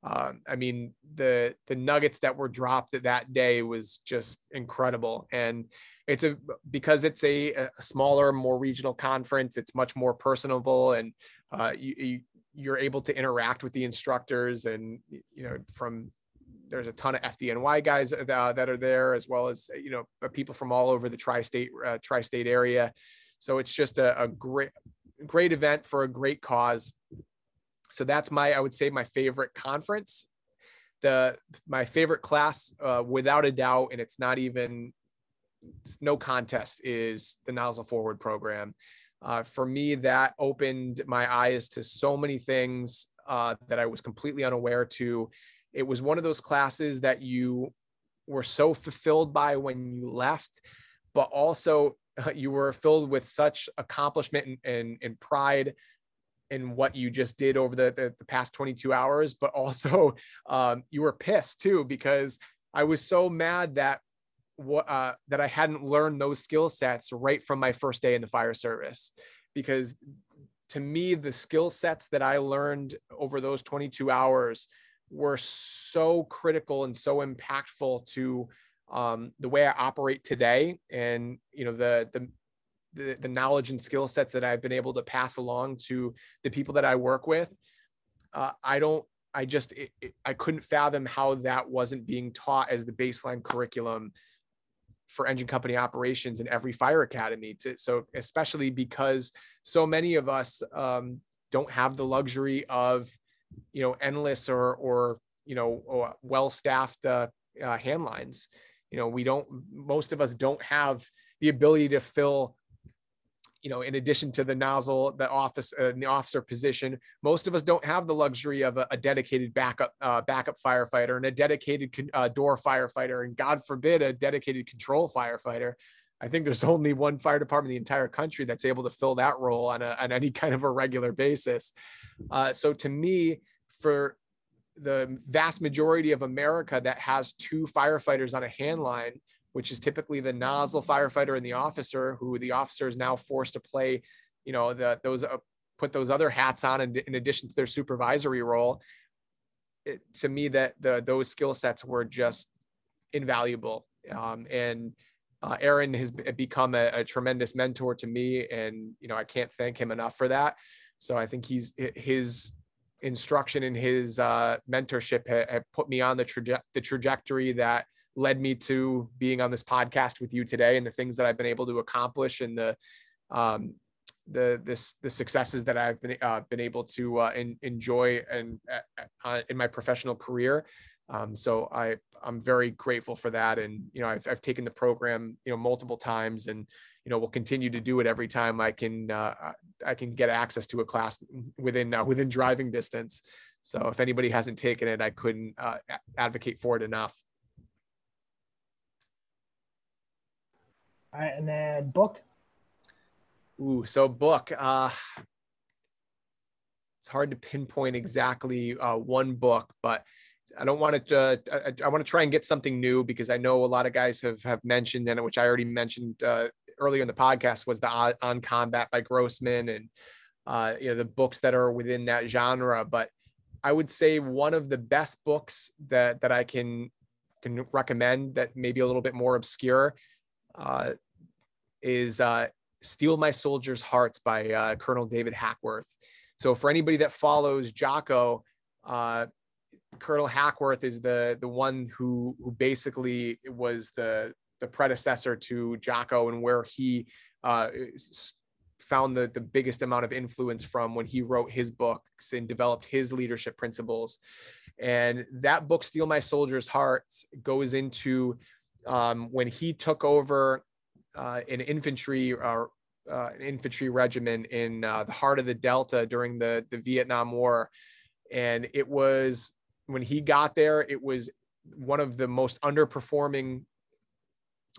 um, I mean, the the nuggets that were dropped that day was just incredible. And it's a because it's a, a smaller, more regional conference. It's much more personable, and uh, you, you are able to interact with the instructors, and you know from there's a ton of FDNY guys uh, that are there, as well as you know people from all over the tri-state uh, tri-state area. So it's just a, a great great event for a great cause so that's my i would say my favorite conference. The my favorite class uh, without a doubt and it's not even it's no contest is the nozzle forward program. Uh, for me that opened my eyes to so many things uh, that i was completely unaware to. It was one of those classes that you were so fulfilled by when you left but also you were filled with such accomplishment and, and, and pride in what you just did over the, the, the past 22 hours, but also um, you were pissed too because I was so mad that what uh, that I hadn't learned those skill sets right from my first day in the fire service, because to me the skill sets that I learned over those 22 hours were so critical and so impactful to um, the way I operate today, and you know the the the, the knowledge and skill sets that I've been able to pass along to the people that I work with. Uh, I don't, I just, it, it, I couldn't fathom how that wasn't being taught as the baseline curriculum for engine company operations in every fire academy. To, so, especially because so many of us um, don't have the luxury of, you know, endless or, or, you know, well-staffed uh, uh, hand lines. You know, we don't, most of us don't have the ability to fill you know, in addition to the nozzle, the office, uh, the officer position, most of us don't have the luxury of a, a dedicated backup, uh, backup firefighter and a dedicated uh, door firefighter, and God forbid, a dedicated control firefighter. I think there's only one fire department in the entire country that's able to fill that role on, a, on any kind of a regular basis. Uh, so to me, for the vast majority of America that has two firefighters on a hand line, which is typically the nozzle firefighter and the officer, who the officer is now forced to play, you know, the, those uh, put those other hats on in, in addition to their supervisory role. It, to me, that the those skill sets were just invaluable, um, and uh, Aaron has become a, a, tremendous mentor to me, and you know I can't thank him enough for that. So I think he's his instruction and his uh, mentorship have put me on the, traje- the trajectory that led me to being on this podcast with you today and the things that I've been able to accomplish and the um, the this the successes that I've been uh, been able to uh, in, enjoy and uh, uh, in my professional career. Um, so I I'm very grateful for that, and you know I've I've taken the program you know multiple times, and you know will continue to do it every time I can uh, I can get access to a class within uh, within driving distance. So if anybody hasn't taken it, I couldn't advocate for it enough. All right, and then book. Ooh, so book. Uh, it's hard to pinpoint exactly uh, one book, but I don't want to. Uh, I, I want to try and get something new because I know a lot of guys have have mentioned, and which I already mentioned uh, earlier in the podcast, was the on, Combat by Grossman, and uh, you know the books that are within that genre. But I would say one of the best books that that I can can recommend that maybe a little bit more obscure uh, is uh, Steel My Soldiers' Hearts by uh, Colonel David Hackworth. So for anybody that follows Jocko, uh, Colonel Hackworth is the the one who who basically was the the predecessor to Jocko and where he uh, found the the biggest amount of influence from when he wrote his books and developed his leadership principles. And that book, Steel My Soldiers' Hearts, goes into um, when he took over uh, an infantry or uh, an infantry regiment in uh, the heart of the Delta during the the Vietnam War, and it was when he got there, it was one of the most underperforming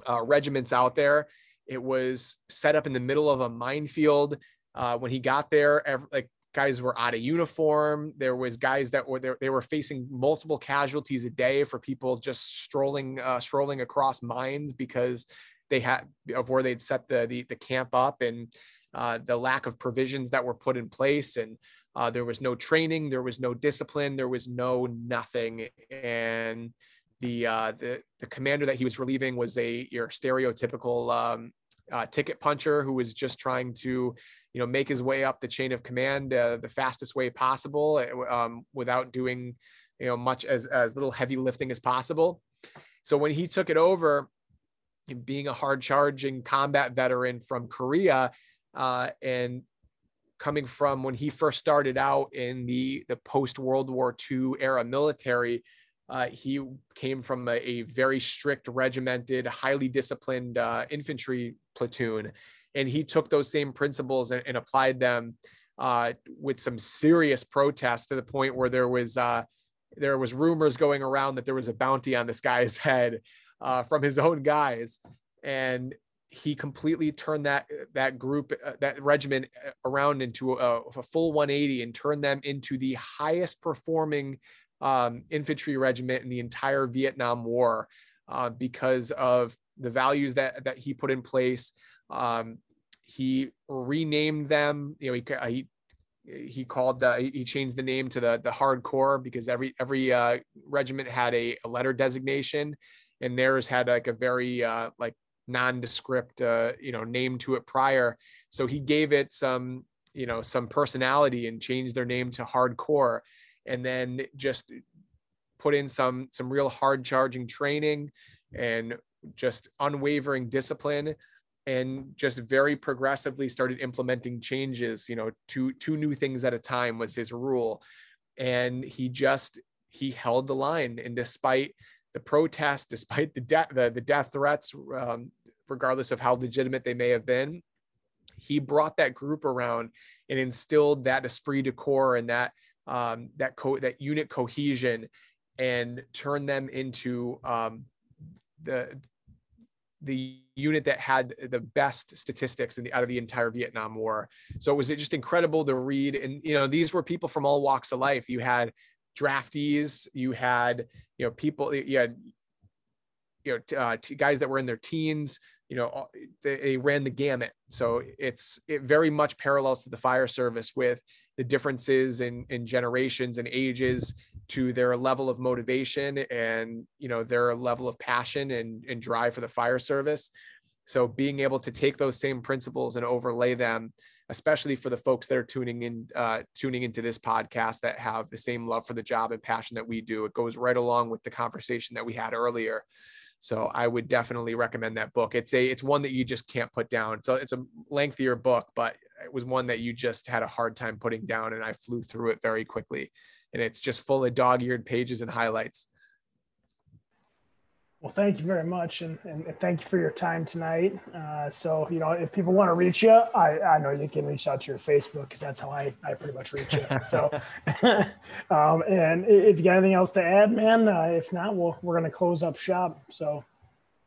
uh, regiments out there. It was set up in the middle of a minefield. Uh, when he got there, every, like guys were out of uniform. There was guys that were there. They were facing multiple casualties a day for people just strolling, uh, strolling across mines because they had of where they'd set the the, the camp up and uh, the lack of provisions that were put in place and uh, there was no training, there was no discipline, there was no nothing, and the uh, the the commander that he was relieving was a your stereotypical um, uh, ticket puncher who was just trying to you know make his way up the chain of command uh, the fastest way possible uh, um, without doing you know much as as little heavy lifting as possible. So when he took it over, being a hard charging combat veteran from Korea uh, and coming from when he first started out in the the post World War II era military. Uh, he came from a, a, very strict, regimented, highly disciplined uh, infantry platoon, and he took those same principles and, and applied them uh, with some serious protests to the point where there was uh, there was rumors going around that there was a bounty on this guy's head uh, from his own guys, and he completely turned that that group uh, that regiment around into a, a, full 180 and turned them into the highest performing um, infantry regiment in the entire Vietnam War uh, because of the values that that he put in place. Um, he renamed them. You know, he he he called the he changed the name to the the hardcore because every every uh, regiment had a, a letter designation and theirs had like a very uh, like nondescript uh, you know name to it prior so he gave it some you know some personality and changed their name to hardcore and then just put in some some real hard charging training and just unwavering discipline and just very progressively started implementing changes you know two two new things at a time was his rule. And he just he held the line. And despite the protests, despite the death, the, the death threats, um, regardless of how legitimate they may have been, he brought that group around and instilled that esprit de corps and that um, that co- that unit cohesion, and turned them into um, the the unit that had the best statistics in the out of the entire Vietnam War. So it was just incredible to read. And you know, these were people from all walks of life. You had draftees, you had you know people, you had you know uh, guys that were in their teens. You know, they, they ran the gamut. So it's it very much parallels to the fire service with the differences in in generations and ages to their level of motivation and you know their level of passion and, and drive for the fire service so being able to take those same principles and overlay them especially for the folks that are tuning in uh, tuning into this podcast that have the same love for the job and passion that we do. It goes right along with the conversation that we had earlier. So I would definitely recommend that book. It's a it's one that you just can't put down. So it's a lengthier book, but it was one that you just had a hard time putting down, and I flew through it very quickly. And it's just full of dog-eared pages and highlights. Well, thank you very much, and, and thank you for your time tonight. Uh, so, you know, if people want to reach you, I, I know you can reach out to your Facebook because that's how I, I pretty much reach you. So, um, and if you got anything else to add, man, uh, if not, we'll, we're going to close up shop. So,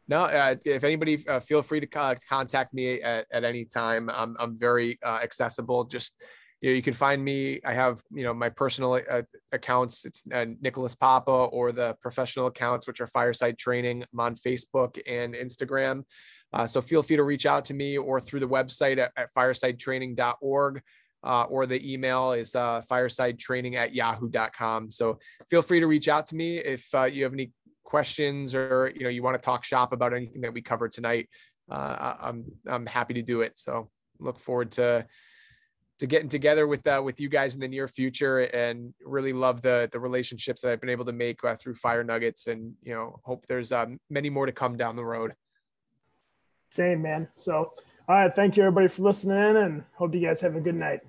no, uh, if anybody, uh, feel free to contact me at, at any time. I'm, I'm very uh, accessible. Just you know, you can find me. I have, you know, my personal uh, accounts. It's uh, Nicholas Papa or the professional accounts, which are Fireside Training. I'm on Facebook and Instagram. Uh, so feel free to reach out to me or through the website at, at firesidetraining.org. Uh, or the email is uh, firesidetraining at yahoo.com. So feel free to reach out to me if uh, you have any questions or you know you want to talk shop about anything that we covered tonight. Uh, I'm I'm happy to do it. So look forward to to getting together with uh, with you guys in the near future and really love the the relationships that I've been able to make uh, through Fire Nuggets and you know hope there's um, many more to come down the road. Same man. So all right, thank you everybody for listening and hope you guys have a good night.